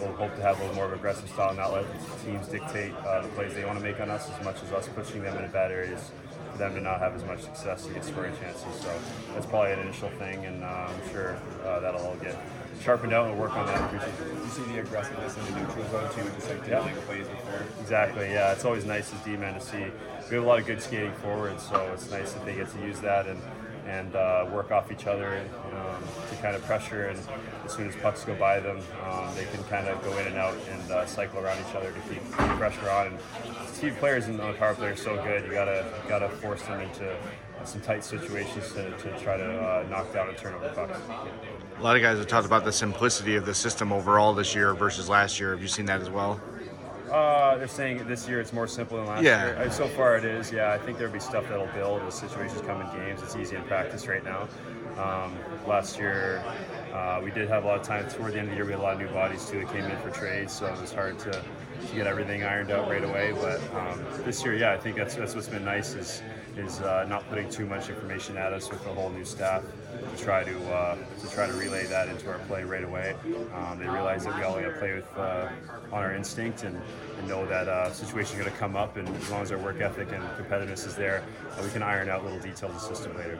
we'll hope to have a little more of an aggressive style, and not let teams dictate uh, the plays they want to make on us as much as us pushing them into bad areas. For them to not have as much success and get scoring chances, so that's probably an initial thing, and uh, I'm sure uh, that'll all get sharpened out and work on that in the preseason. Do you see the aggressiveness in the neutral zone too, just like Yeah. plays before? Exactly. Yeah, it's always nice as D-men to see. We have a lot of good skating forwards, so it's nice that they get to use that and and uh, work off each other um, to kind of pressure. And as soon as pucks go by them, um, they can kind of go in and out and uh, cycle around each other to keep, pressure on. And team players in the power play are so good. You gotta gotta force them into some tight situations to, to try to uh, knock down and turn over pucks. A lot of guys have talked about the simplicity of the system overall this year versus last year. Have you seen that as well? Uh, they're saying this year it's more simple than last Yeah. year. Uh, So far it is, yeah. I think there'll be stuff that'll build as situations come in games. It's easy in practice right now. Um, last year uh, we did have a lot of time toward the end of the year. We had a lot of new bodies too that came in for trades, so it was hard to, to get everything ironed out right away. But um, this year, yeah, I think that's that's what's been nice is is uh, not putting too much information at us with the whole new staff to try to uh, to try to relay that into our play right away. Um, they realize that we all got to play with uh, on our instinct and, and know that uh, situations are going to come up, and as long as our work ethic and competitiveness is there, uh, we can iron out little details of the system later.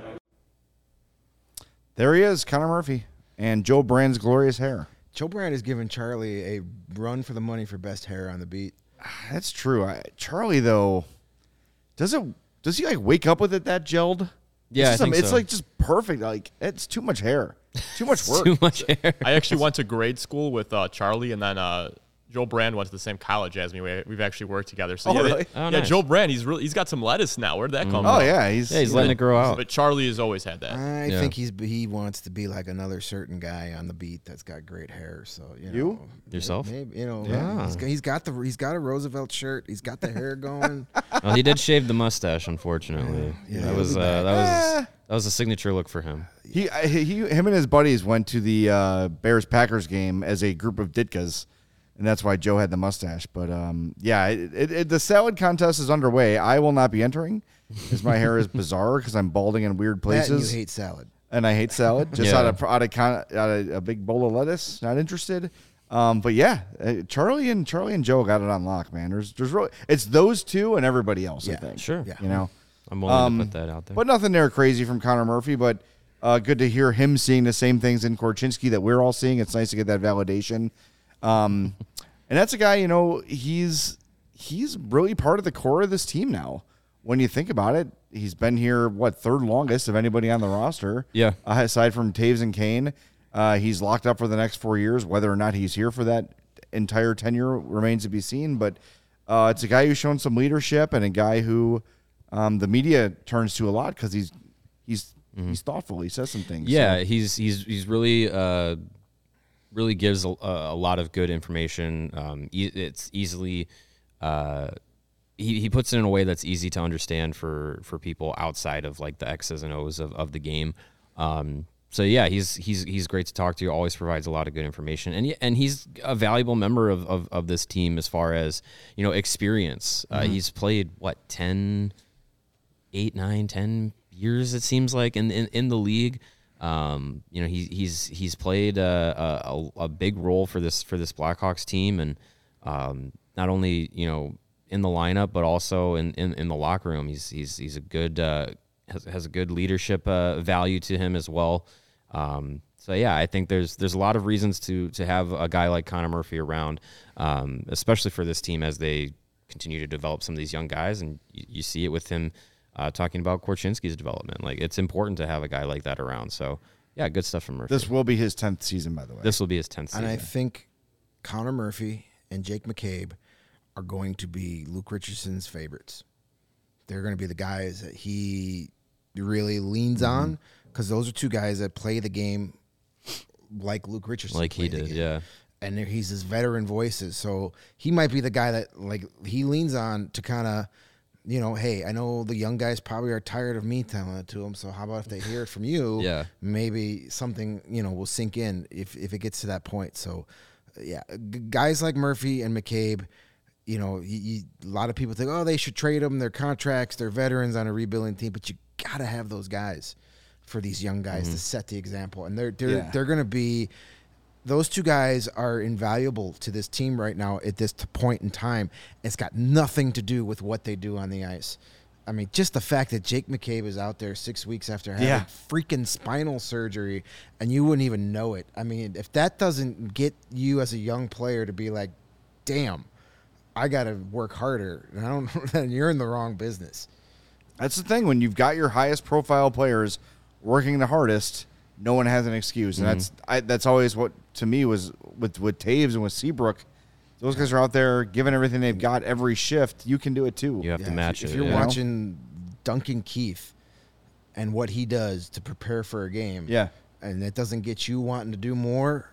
There he is, Connor Murphy, and Joe Brand's glorious hair. Joe Brand is giving Charlie a run for the money for best hair on the beat. That's true. I, Charlie though, does it? Does he like wake up with it that gelled? Yeah, it's, I just think am- it's so. like just perfect. Like it's too much hair, too much work. Too much hair. I actually went to grade school with uh, Charlie, and then uh, Joe Brand went to the same college as me. We, we've actually worked together. So Oh, yeah, they- really? Oh, yeah, nice. Joe Brand, he's really he's got some lettuce now. Where'd that come Oh from? yeah, he's Yeah, he's letting it grow out. But Charlie has always had that. I Yeah. think he's he wants to be like another certain guy on the beat that's got great hair. So you know, You? Yourself? maybe you know, Yeah. he's got, he's got the he's got a Roosevelt shirt. He's got the hair going. well, he did shave the mustache, unfortunately. Yeah, that was uh, that was that was a signature look for him. He, he, him and his buddies went to the uh, Bears Packers game as a group of Ditkas, and that's why Joe had the mustache. But um, yeah, it, it, it, the salad contest is underway. I will not be entering, as my hair is bizarre because I'm balding in weird that and you hate salad. and I hate salad. Just Yeah. out of out of, con, out of a big bowl of lettuce. Not interested. Um, but yeah, uh, Charlie and Charlie and Joe got it on lock, man. There's there's really it's those two and everybody else. I Yeah, think. Sure. Yeah. You know. I'm willing Um, to put that out there. But nothing there crazy from Connor Murphy. But uh, good to hear him seeing the same things in Korchinski that we're all seeing. It's nice to get that validation. Um, and that's a guy, you know, he's he's really part of the core of this team now. When you think about it, he's been here what third longest of anybody on the roster. Yeah. uh, aside from Toews and Kane, uh, he's locked up for the next four years. Whether or not he's here for that entire tenure remains to be seen. But uh, it's a guy who's shown some leadership and a guy who um, the media turns to a lot because he's he's he's thoughtful. He says some things. Mm-hmm. Yeah, So- he's he's he's really uh, really gives a, a lot of good information. Um, e- it's easily uh, he he puts it in a way that's easy to understand for for people outside of like the X's and O's of, of the game. Um, so yeah, he's he's he's great to talk to. Always provides a lot of good information, and he- and he's a valuable member of, of, of this team as far as you know experience. Uh, he's played what 10, eight, nine, ten years it seems like in in, in the league. Um, you know, he, he's he's played a, a, a big role for this for this Blackhawks team, and um, not only you know in the lineup, but also in, in, in the locker room. He's he's he's a good uh, has has a good leadership uh, value to him as well. Um, so yeah, I think there's there's a lot of reasons to to have a guy like Connor Murphy around, um, especially for this team as they continue to develop some of these young guys, and you, you see it with him uh, talking about Korchinski's development. Like it's important to have a guy like that around. So yeah, good stuff from Murphy. this will be his tenth season, by the way. This will be his tenth And. I think Connor Murphy and Jake McCabe are going to be Luke Richardson's favorites. They're going to be the guys that he really leans Mm-hmm. on because those are two guys that play the game like Luke Richardson, like he did, yeah. and he's his veteran voices. So he might be the guy that like he leans on to kind of, you know, hey, I know the young guys probably are tired of me telling it to them. So how about if they hear it from you? Yeah. maybe something you know will sink in if if it gets to that point. So yeah, g- guys like Murphy and McCabe. You know, you, you, a lot of people think, oh, they should trade them. Their contracts, they're veterans on a rebuilding team, but you gotta have those guys for these young guys mm-hmm. to set the example, and they're they're Yeah. they're gonna be those two guys are invaluable to this team right now at this point in time. It's got nothing to do with what they do on the ice. I mean, just the fact that Jake McCabe is out there six weeks after having Yeah. freaking spinal surgery and you wouldn't even know it. I mean, if that doesn't get you as a young player to be like, damn, I got to work harder, I don't, then you're in the wrong business. That's the thing when you've got your highest profile players working the hardest, no one has an excuse, and mm-hmm. that's I, that's always what to me was with with Toews and with Seabrook. Those guys are out there giving everything they've got every shift. You can do it too. You have Yeah, to match you- it. If you're yeah. watching Duncan Keith and what he does to prepare for a game, Yeah. and it doesn't get you wanting to do more,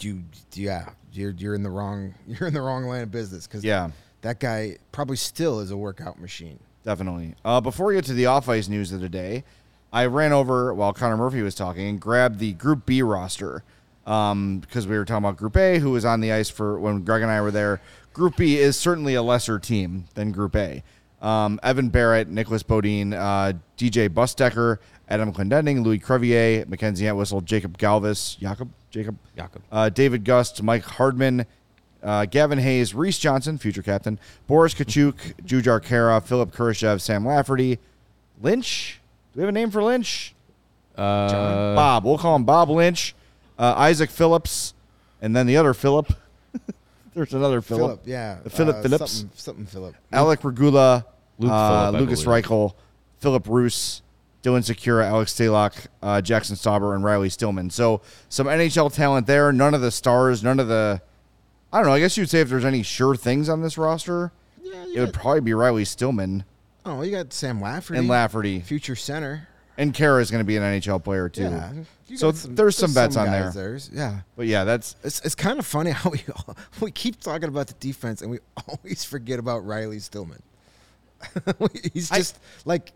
you yeah, you're you're in the wrong you're in the wrong line of business because Yeah. that guy probably still is a workout machine. Definitely. Uh, before we get to the off ice news of the day, I ran over while Connor Murphy was talking and grabbed the Group B roster um, because we were talking about Group A, who was on the ice for when Greg and I were there. Group B is certainly a lesser team than Group A. um, Evan Barrett, Nicolas Beaudin, uh, DJ Busdeker, Adam Clendenning, Louis Crevier, Mackenzie Entwistle, Jakub Galvas, Jacob, Jacob, Jakob. uh, David Gust, Mike Hardman, uh, Gavin Hayes, Reese Johnson, future captain, Boris Katchouk, Jujhar Khaira, Philipp Kurashev, Sam Lafferty, Lynch. Do we have a name for Lynch? Uh, Bob. We'll call him Bob Lynch, uh, Isaac Phillips, and then the other Philip. There's another Philip. Philip, yeah. Philip uh, Phillips. Something, something Philip. Alec Regula, Luke uh, Phillip, Lucas believe. Reichel, Philip Roos, Dylan Sikura, Alex Stalock, uh, Jackson Stauber, and Riley Stillman. So some NHL talent there. None of the stars, none of the. I don't know. I guess you'd say if there's any sure things on this roster, it would probably be Riley Stillman Oh, you got Sam Lafferty. and Lafferty. Future center. And Khaira is going to be an NHL player too. Yeah. So some- there's some bets on guys there. There's, yeah. But yeah, that's It's, it's kind of funny how we we keep talking about the defense and we always forget about Riley Stillman. He's I- just like,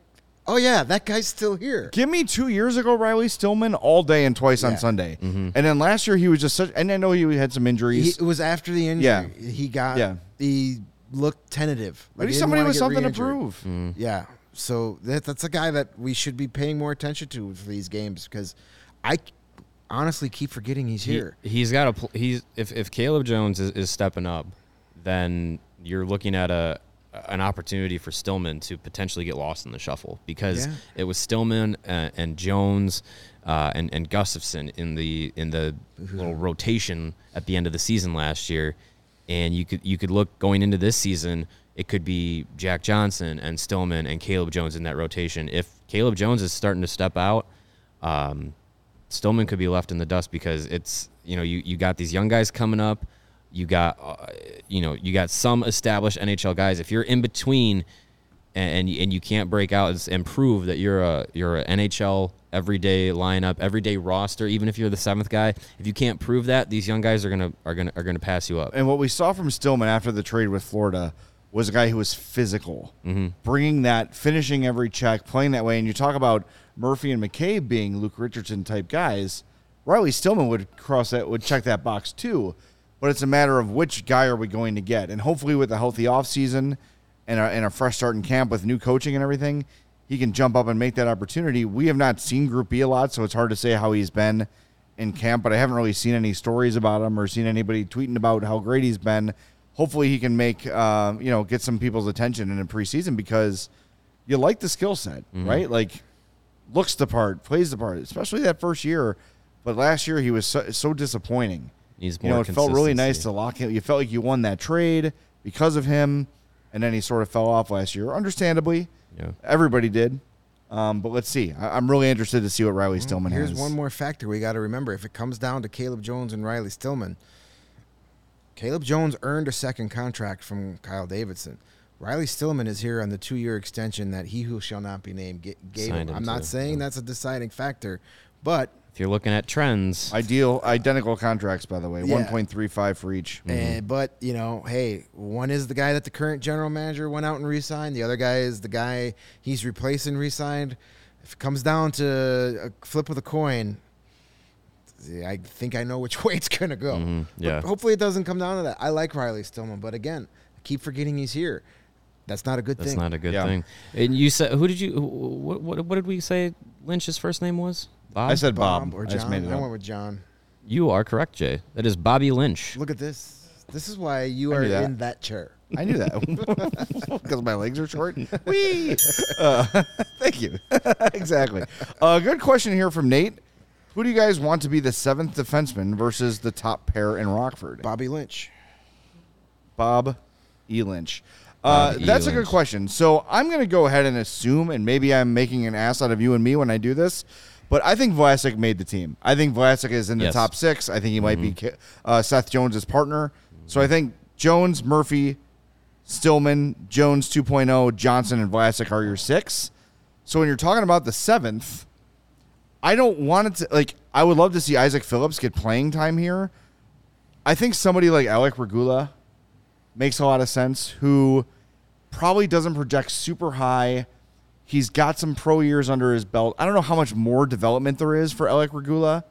oh yeah, that guy's still here. Give me two years ago, Riley Stillman all day and twice on Yeah. Sunday, mm-hmm. and then last year he was just such. And I know he had some He, injuries, it was after the injury. Yeah. He got. Yeah. He looked tentative. but Like, he's he somebody with something to re-injured. prove. Mm. Yeah. So that, that's a guy that we should be paying more attention to for these games because I honestly keep forgetting he's here. he's got a he's if if Caleb Jones is, is stepping up, then you're looking at a an opportunity for Stillman to potentially get lost in the shuffle because Yeah. it was Stillman and, and Jones uh, and and Gustafsson in the in the little rotation at the end of the season last year, and you could you could look going into this season. It could be Jack Johnson and Stillman and Caleb Jones in that rotation. If Caleb Jones is starting to step out, um, Stillman could be left in the dust because it's you know you, you got these young guys coming up, you got uh, you know you got some established NHL guys. If you're in between and and, and you can't break out and prove that you're a you're an NHL everyday lineup, everyday roster, even if you're the seventh guy, if you can't prove that, these young guys are gonna are gonna are gonna pass you up. And what we saw from Stillman after the trade with Florida was a guy who was physical, mm-hmm. bringing that, finishing every check, playing that way. And you talk about Murphy and McCabe being Luke Richardson type guys. Riley Stillman would cross that, would check that box too. But it's a matter of which guy are we going to get, and hopefully with a healthy offseason and a, and a fresh start in camp with new coaching and everything, he can jump up and make that opportunity. We have not seen Group B a lot, so it's hard to say how he's been in camp, but I haven't really seen any stories about him or seen anybody tweeting about how great he's been. Hopefully, he can make uh, you know get some people's attention in a preseason because you like the skill set, right? Like looks the part, plays the part, especially that first year. But last year he was so, so disappointing. Needs You know, it felt really nice to lock him. You felt like you won that trade because of him, and then he sort of fell off last year, understandably. Yeah. Everybody did. Um, but let's see. I, I'm really interested to see what Riley Stillman Here's has. one more factor we got to remember. If it comes down to Caleb Jones and Riley Stillman, Caleb Jones earned a second contract from Kyle Davidson. Riley Stillman is here on the two-year extension that he who shall not be named gave Signed him. him I'm not saying yeah. that's a deciding factor, but If you're looking at trends, Ideal, identical contracts, by the way, Yeah. 1.35 for each. Uh, but you know, hey, one is the guy that the current general manager went out and re-signed. The other guy is the guy he's replacing re-signed. If it comes down to a flip of the coin, I think I know which way it's gonna go. Mhm, But yeah. hopefully, it doesn't come down to that. I like Riley Stillman, but again, I keep forgetting he's here. That's not a good that's thing. That's not a good Yeah. thing. And you said who did you what, what what did we say Lynch's first name was? Bob. I said Bob. or I just John. made it I went with John. you are correct, Jay. That is Bobby Lynch. Look at this. This is why you I are that. in that chair. I knew that because my legs are short. Whee! Uh, thank you. exactly. Uh, good question here from Nate. Who do you guys want to be the seventh defenseman versus the top pair in Rockford? Bobby Lynch. Bob E. Lynch. Uh, Bob E. that's a good question. So I'm going to go ahead and assume, and maybe I'm making an ass out of you and me when I do this, but I think Vlasic made the team. I think Vlasic is in the Yes. top six. I think he might be uh, Seth Jones' partner. So I think Jones, Murphy, Stillman, Jones 2.0, Johnson, and Vlasic are your six. So when you're talking about the seventh, I don't want it to like. I would love to see Isaac Phillips get playing time here. I think somebody like Alec Regula makes a lot of sense. Who probably doesn't project super high. He's got some pro years under his belt. I don't know how much more development there is for Alec Regula,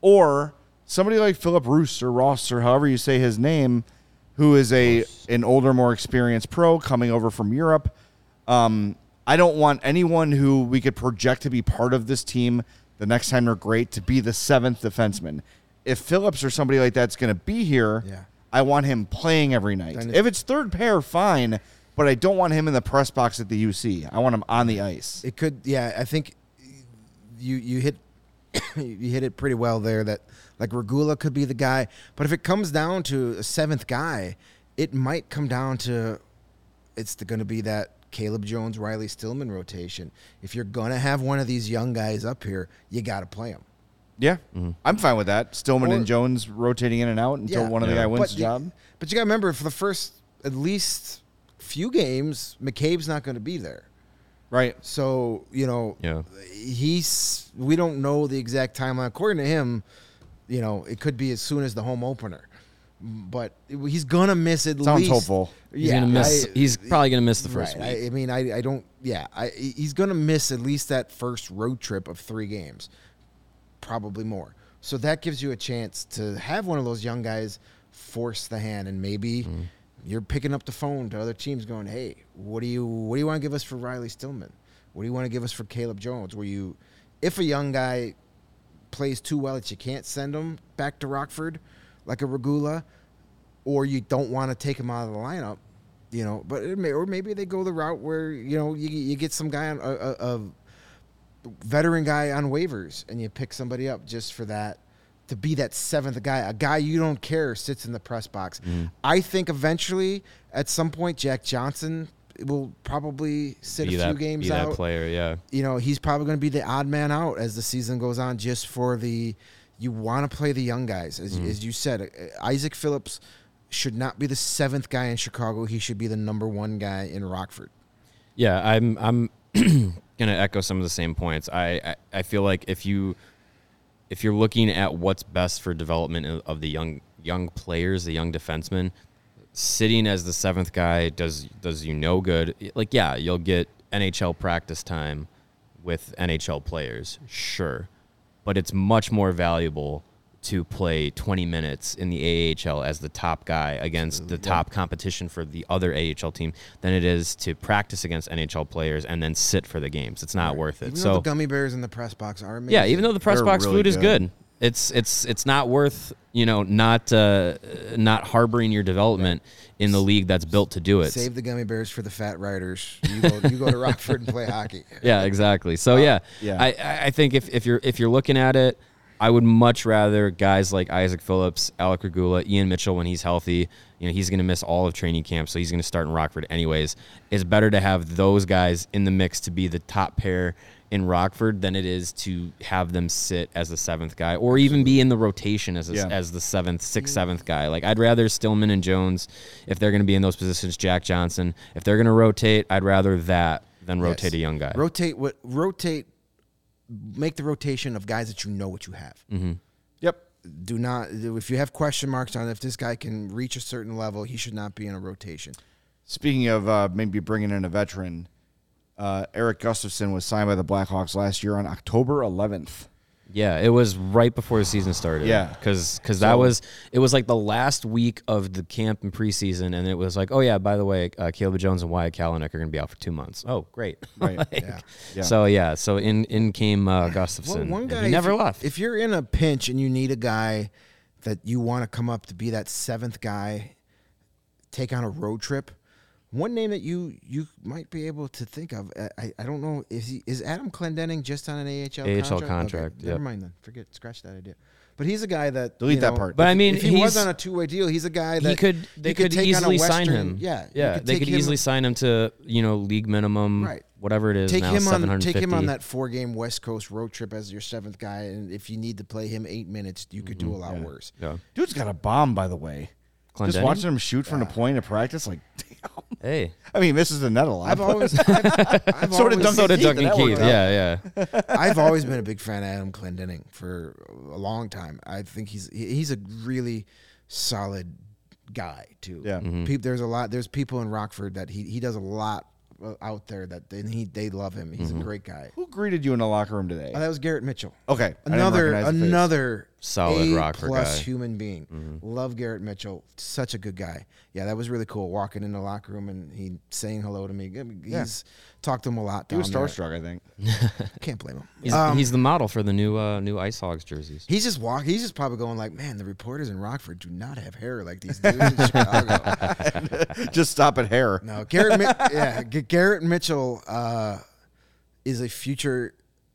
or somebody like Philip Roos or Ross or however you say his name, who is a an older, more experienced pro coming over from Europe. Um, I don't want anyone who we could project to be part of this team the next time they're great to be the seventh defenseman. If Phillips or somebody like that's going to be here, Yeah. I want him playing every night. If it's third pair, fine, but I don't want him in the press box at the UC. I want him on the ice. It could, yeah. I think you you hit you hit it pretty well there. That like Regula could be the guy, but if it comes down to a seventh guy, it might come down to it's going to be that Caleb Jones, Riley Stillman rotation. If you're gonna have one of these young guys up here, you got to play them. Yeah, mm-hmm. I'm fine with that. Stillman Or- and Jones rotating in and out until one of the guy wins but the you, job. But you got to remember, for the first at least few games, McCabe's not going to be there. Right. So you know, Yeah. he's we don't know the exact timeline. According to him, you know, it could be as soon as the home opener. But he's gonna miss at Sounds least. hopeful. He's gonna miss. I- he's probably gonna miss the first right. week. I, I mean, I, I don't. Yeah, I, he's gonna miss at least that first road trip of three games, probably more. So that gives you a chance to have one of those young guys force the hand, and maybe Mm-hmm. you're picking up the phone to other teams, going, "Hey, what do you what do you want to give us for Riley Stillman? What do you want to give us for Caleb Jones? Where you, if a young guy plays too well that you can't send him back to Rockford, like a Regula, or you don't want to take him out of the lineup, you know. But it may, or maybe they go the route where you know you, you get some guy on a, a, a veteran guy on waivers and you pick somebody up just for that to be that seventh guy, a guy you don't care sits in the press box. Mm-hmm. I think eventually, at some point, Jack Johnson will probably sit be a that, few games be out that player. Yeah. you know, he's probably going to be the odd man out as the season goes on, just for the you want to play the young guys, as, Mm-hmm. as you said. uh, Isaac Phillips should not be the seventh guy in Chicago. He should be the number one guy in Rockford. Yeah, I'm I'm gonna echo some of the same points. I, I I feel like if you if you're looking at what's best for development of- of the young young players, the young defensemen, sitting as the seventh guy does does you no good. Like yeah, you'll get NHL practice time with NHL players, sure, but it's much more valuable to play 20 minutes in the AHL as the top guy against the top competition for the other AHL team than it is to practice against NHL players and then sit for the games. It's not worth it. Even though so the gummy bears in the press box are amazing. yeah, even though the press They're box really food is good. good, it's it's it's not worth you know not uh, not harboring your development in the league that's built to do it. save the gummy bears for the fat riders. You go, you go to Rockford and play hockey. yeah, exactly. So yeah, yeah. I I I think if, if you're if you're looking at it, I would much rather guys like Isaac Phillips, Alec Regula, Ian Mitchell when he's healthy. You know he's going to miss all of training camp, so he's going to start in Rockford anyways. It's better to have those guys in the mix to be the top pair in Rockford than it is to have them sit as the seventh guy or even be in the rotation as a, Yeah. as the seventh, sixth, seventh guy. Like I'd rather Stillman and Jones if they're going to be in those positions. Jack Johnson, if they're going to rotate, I'd rather that than rotate Yes. a young guy. Rotate what rotate. Make the rotation of guys that you know what you have. Mm-hmm. Yep. Do not if you have question marks on if this guy can reach a certain level, he should not be in a rotation. Speaking of uh, maybe bringing in a veteran, uh, Erik Gustafsson was signed by the Blackhawks last year on October 11th. Yeah, it was right before the season started. Yeah. because that was it was like the last week of the camp and preseason, and it was like, oh yeah, by the way, uh, Caleb Jones and Wyatt Kalynuk are going to be out for two months. Oh, great. Right. Like, Yeah. Yeah. So yeah, so in in came uh, Well, Gustafson. one guy he never if, left. If you're in a pinch and you need a guy that you want to come up to be that seventh guy, take on a road trip. One name that you you might be able to think of, I, I, I don't know, is he is Adam Clendenning just on an AHL AHL contract? contract, Okay, never mind then. Forget, scratch that idea. But he's a guy that Delete you that part. But I mean, if he was on a two way deal, he's a guy that he could you they could, take on a easily sign him. Yeah, you yeah, they could him- easily sign him to you know league minimum, Right. Whatever it is take now, him on take him on that four game West Coast road trip as your seventh guy, and if you need to play him eight minutes, you could do mm-hmm. a lot worse. Yeah. Dude's got a bomb, by the way. Just watching him shoot from the point of practice, like, damn. Hey, I mean, he misses the net a lot. I've always, I've, I've So did always, Duncan so did Keith, Duncan Keith. worked out. Yeah, yeah. I've always been a big fan of Adam Clendenning for a long time. I think he's he's a really solid guy too. Yeah. Mm-hmm. Peop- there's a lot. There's people in Rockford that he he does a lot uh, out there that and he they love him. He's Mm-hmm. a great guy. Who greeted you in the locker room today? Oh, that was Garrett Mitchell. okay. I didn't Another the face. another solid A Rockford plus guy. Mm-hmm. human being. Love Garrett Mitchell. Such a good guy. Yeah, that was really cool. Walking in the locker room and he saying hello to me. I mean, He's talked to him a lot. He was down there. starstruck, I think. Can't blame him. He's, Um, he's the model for the new uh, new Ice Hogs jerseys. He's just walk. He's just probably going like, man, the reporters in Rockford do not have hair like these dudes in Chicago. Just stop at hair. No, Garrett. Mi- yeah, G- Garrett Mitchell uh, is a future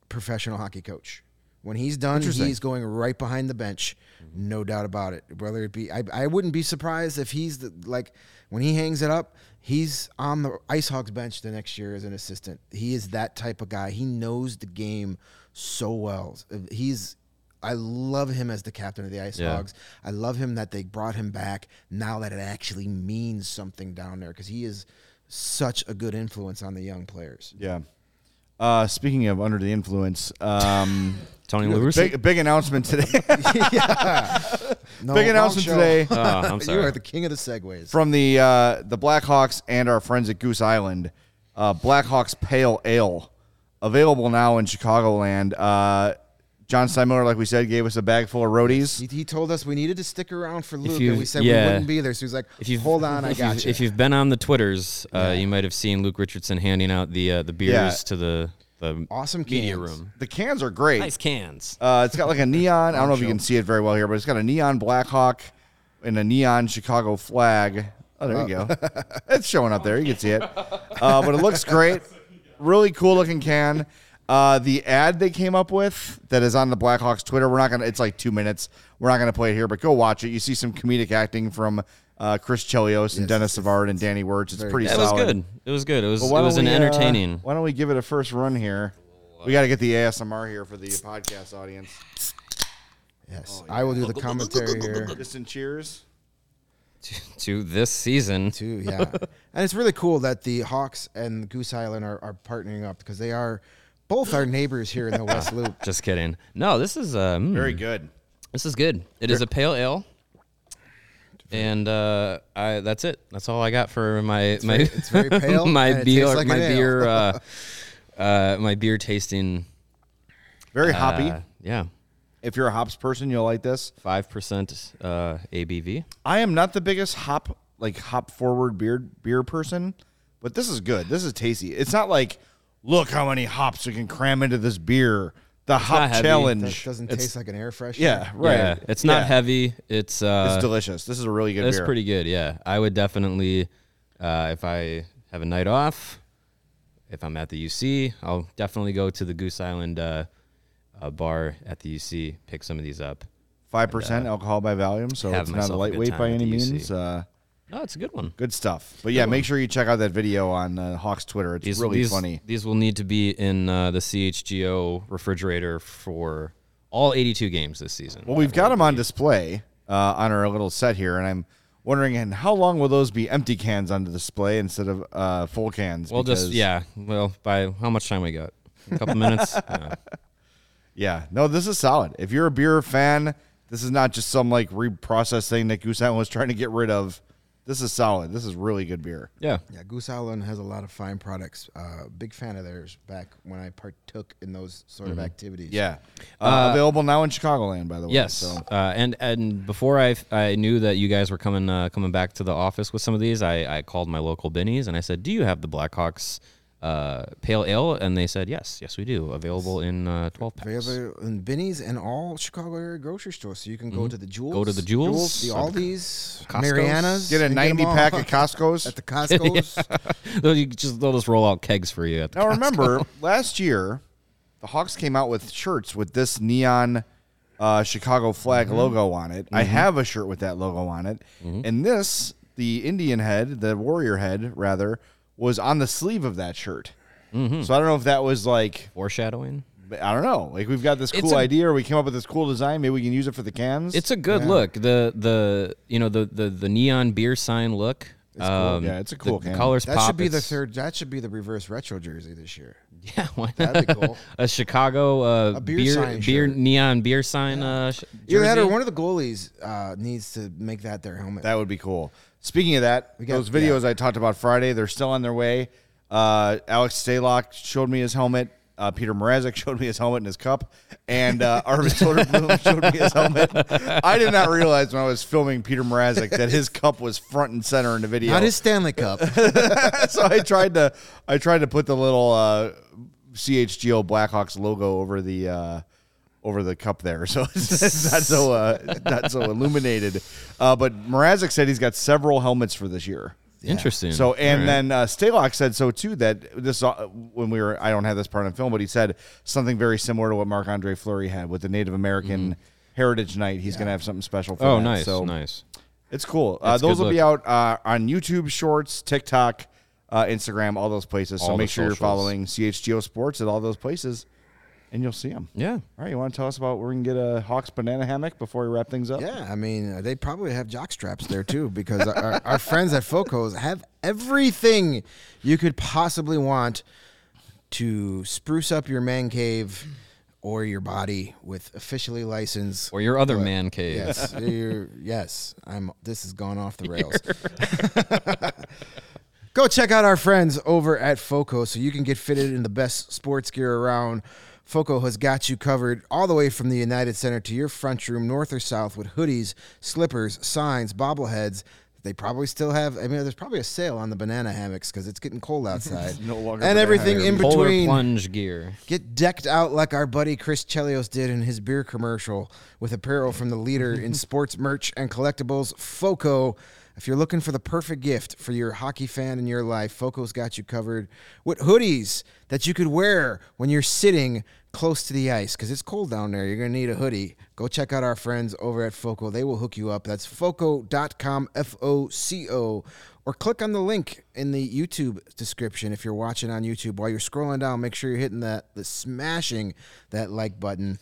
professional hockey coach. When he's done, he's going right behind the bench, no doubt about it. Whether it be, I, I wouldn't be surprised if he's the, like when he hangs it up, he's on the Ice Hogs bench the next year as an assistant. He is that type of guy. He knows the game so well. He's I love him as the captain of the Ice Yeah. Hogs. I love him that they brought him back now that it actually means something down there because he is such a good influence on the young players. Yeah. Uh, speaking of under the influence, um, Tony La Russa? big big announcement today. No, big announcement show. today Oh, I'm sorry. you are the king of the segues. from the uh, the Blackhawks and our friends at Goose Island. Uh, Blackhawks Pale Ale available now in Chicagoland. Uh, John Steinmiller, like we said, gave us a bag full of roadies. He, he told us we needed to stick around for Luke, and we said we wouldn't be there. So he's like, If you've, "Hold on, I got you've, you." If you've been on the Twitters, uh, you might have seen Luke Richardson handing out the uh, the beers Yeah. to the the Awesome media room. The cans are great. Nice cans. Uh, it's got like a neon. I don't know if you can see it very well here, but it's got a neon Blackhawk and a neon Chicago flag. Oh, there you go. it's showing up there. You can see it. Uh, but it looks great. Really cool looking can. Uh, the ad they came up with that is on the Blackhawks Twitter. We're not gonna. It's like two minutes. We're not gonna play it here, but go watch it. You see some comedic acting from uh, Chris Chelios and Denis Savard and Danny Wirtz. It's pretty Yeah, it was solid. good. It was good. It was But it was an we, uh, entertaining. why don't we give it a first run here? We got to get the ASMR here for the podcast audience. yes, I will do the commentary here Distant cheers. to this season. too. Yeah, and it's really cool that the Hawks and Goose Island are, are partnering up because they are both our neighbors here in the West Loop. Just kidding. No, this is uh, mm, Very good. This is good. It is a pale ale. And uh, I that's it. That's all I got for my my very- it's very pale, my beer like my beer uh, uh, my beer tasting Very hoppy. uh, yeah. If you're a hops person, you'll like this. Five percent uh, ABV. I am not the biggest hop like hop forward beer beer person, but this is good. This is tasty. It's not like look how many hops we can cram into this beer. The not hop heavy. That challenge. doesn't It's- taste like an air freshener. Yeah, right. Yeah, it's not Yeah. heavy. It's uh, It's delicious. This is a really good beer. It's beer. pretty good. Yeah, I would definitely, uh, if I have a night off, if I'm at the UC, I'll definitely go to the Goose Island uh, uh, bar at the UC, pick some of these up. Five percent alcohol by volume, so it's not myself a a lightweight by any means. Uh, No, it's a good one. good stuff. But yeah, make sure you check out that video on uh, Hawks Twitter. It's These, really these, funny. These will need to be in uh, the CHGO refrigerator for all 82 games this season. Well, we've got them on display uh, on our little set here, and I'm wondering, and how long will those be empty cans on the display instead of uh, full cans? Well, just yeah. Well, by how much time we got? A couple minutes. Yeah. yeah. No, this is solid. If you're a beer fan, this is not just some like reprocessed thing that Goose Island was trying to get rid of. This is solid. This is really good beer. Yeah. Yeah, Goose Island has a lot of fine products. Uh, big fan of theirs back when I partook in those sort of activities. Mm-hmm. Yeah. Uh, available now in Chicagoland, by the way. Yes, So uh, and and before I I knew that you guys were coming uh, coming back to the office with some of these, I, I called my local Binny's and I said, "Do you have the Blackhawks uh, pale ale?" And they said, "Yes, yes, we do. Available in uh, twelve packs." Available in Binny's and all Chicago area grocery stores. So you can go to the Jewels. Mm-hmm. Go to the Jewels. the Aldi's, Costco's. Mariana's. get a 90 all pack at Costco's. at the Costco's. they'll, you just, they'll just roll out kegs for you. At the Now Costco. remember, last year, the Hawks came out with shirts with this neon uh, Chicago flag Mm-hmm. logo on it. I have a shirt with that logo on it, Mm-hmm. and this, the Indian head, the warrior head rather, was on the sleeve of that shirt. Mm-hmm. So I don't know if that was like foreshadowing. I don't know. Like we've got this cool a- idea, or we came up with this cool design. Maybe we can use it for the cans. It's a good look. The the you know the the, the neon beer sign look. um, Yeah, it's a cool the, the colors that pop. should be the third. That should be the reverse retro jersey this year. Yeah, why That'd be cool. a Chicago uh, A beer beer sign beer neon beer sign uh, sh- Either that or one of the goalies uh, needs to make that their helmet. That would be cool. Speaking of that, got- those videos I talked about Friday, they're still on their way. Uh, Alex Stalock showed me his helmet. Uh, Peter Mrazek showed me his helmet and his cup, and uh, Arvid Soderblom showed me his helmet. I did not realize when I was filming Peter Mrazek that his cup was front and center in the video. Not his Stanley Cup. so I tried to I tried to put the little uh, CHGO Blackhawks logo over the uh, over the cup there, so it's not so uh, not so illuminated. Uh, but Mrazek said he's got several helmets for this year. Interesting. So and right. then uh, Stalock said so too that this uh, when we were I don't have this part on film, but he said something very similar to what Marc Andre Fleury had with the Native American Heritage Night. He's gonna have something special for Mm-hmm. oh, that. nice, So nice. it's cool. Uh, those will be out uh, on YouTube Shorts, TikTok, uh, Instagram, all those places. so All make sure you're following CHGO Sports at all those places, and you'll see them. Yeah. All right, you want to tell us about where we can get a Hawks banana hammock before we wrap things up? Yeah, I mean, uh, they probably have jock straps there too because our, our friends at Focos have everything you could possibly want to spruce up your man cave or your body with officially licensed. Or your other But- man cave. Yes, you're- yes. I'm. This has gone off the rails. Go check out our friends over at Foco so you can get fitted in the best sports gear around. Foco has got you covered all the way from the United Center to your front room, north or south, with hoodies, slippers, signs, bobbleheads. They probably still have. I mean, there's probably a sale on the banana hammocks because it's getting cold outside. no longer and everything in Polar between. plunge gear. Get decked out like our buddy Chris Chelios did in his beer commercial with apparel from the leader in sports merch and collectibles, Foco. If you're looking for the perfect gift for your hockey fan in your life, Foco's got you covered with hoodies that you could wear when you're sitting close to the ice because it's cold down there. You're going to need a hoodie. Go check out our friends over at Foco. They will hook you up. That's foco.com, F O C O. Or click on the link in the YouTube description if you're watching on YouTube. While you're scrolling down, make sure you're hitting that, the smashing that like button.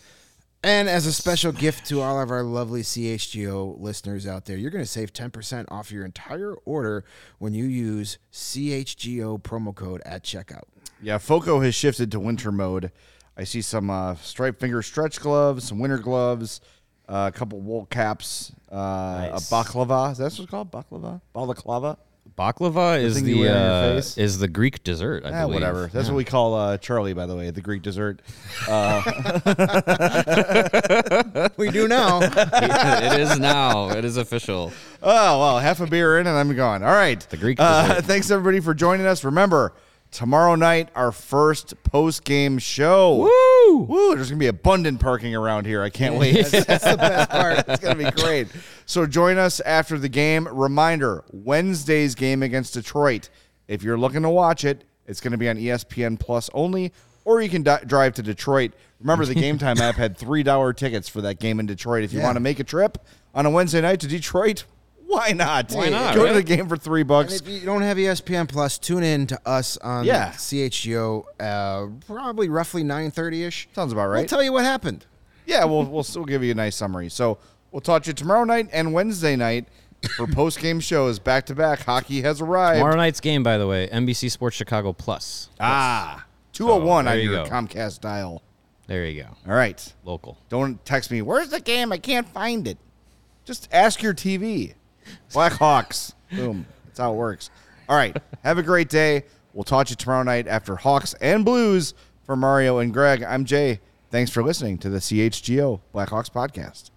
And as a special gift to all of our lovely CHGO listeners out there, you're going to save 10% off your entire order when you use CHGO promo code at checkout. Yeah, Foco has shifted to winter mode. I see some uh, striped finger stretch gloves, some winter gloves, uh, a couple wool caps, uh, Nice. a baklava. Is that what it's called? Baklava? Balaclava? Baklava is the on your uh, is the Greek dessert. I Ah, believe. whatever. That's Yeah. what we call uh, Charlie, by the way, the Greek dessert. We do now. it is now. It is official. Oh, well, half a beer in and I'm gone. All right. The Greek Uh, thanks, everybody, for joining us. Remember, tomorrow night, our first post game show. Woo! Woo! There's going to be abundant parking around here. I can't wait. That's the best part. It's going to be great. So join us after the game. Reminder Wednesday's game against Detroit. If you're looking to watch it, it's going to be on ESPN Plus only, or you can di- drive to Detroit. Remember, the Game Time app had $3 tickets for that game in Detroit. If you Yeah. want to make a trip on a Wednesday night to Detroit, why not? Why not, Go to the game for three And bucks. if you don't have ESPN Plus, tune in to us on Yeah. CHGO, uh, probably roughly 9.30ish. Sounds about right. We'll tell you what happened. yeah, we'll we'll still give you a nice summary. So we'll talk to you tomorrow night and Wednesday night for post game shows back to back. Hockey has arrived. Tomorrow night's game, by the way, NBC Sports Chicago Plus. ah, two oh one So, on there you your go. Comcast dial. There you go. All right. Local. Don't text me. Where's the game? I can't find it. Just ask your TV. Blackhawks. Boom. That's how it works. All right. Have a great day. We'll talk to you tomorrow night after Hawks and Blues for Mario and Greg. I'm Jay. Thanks for listening to the CHGO Blackhawks podcast.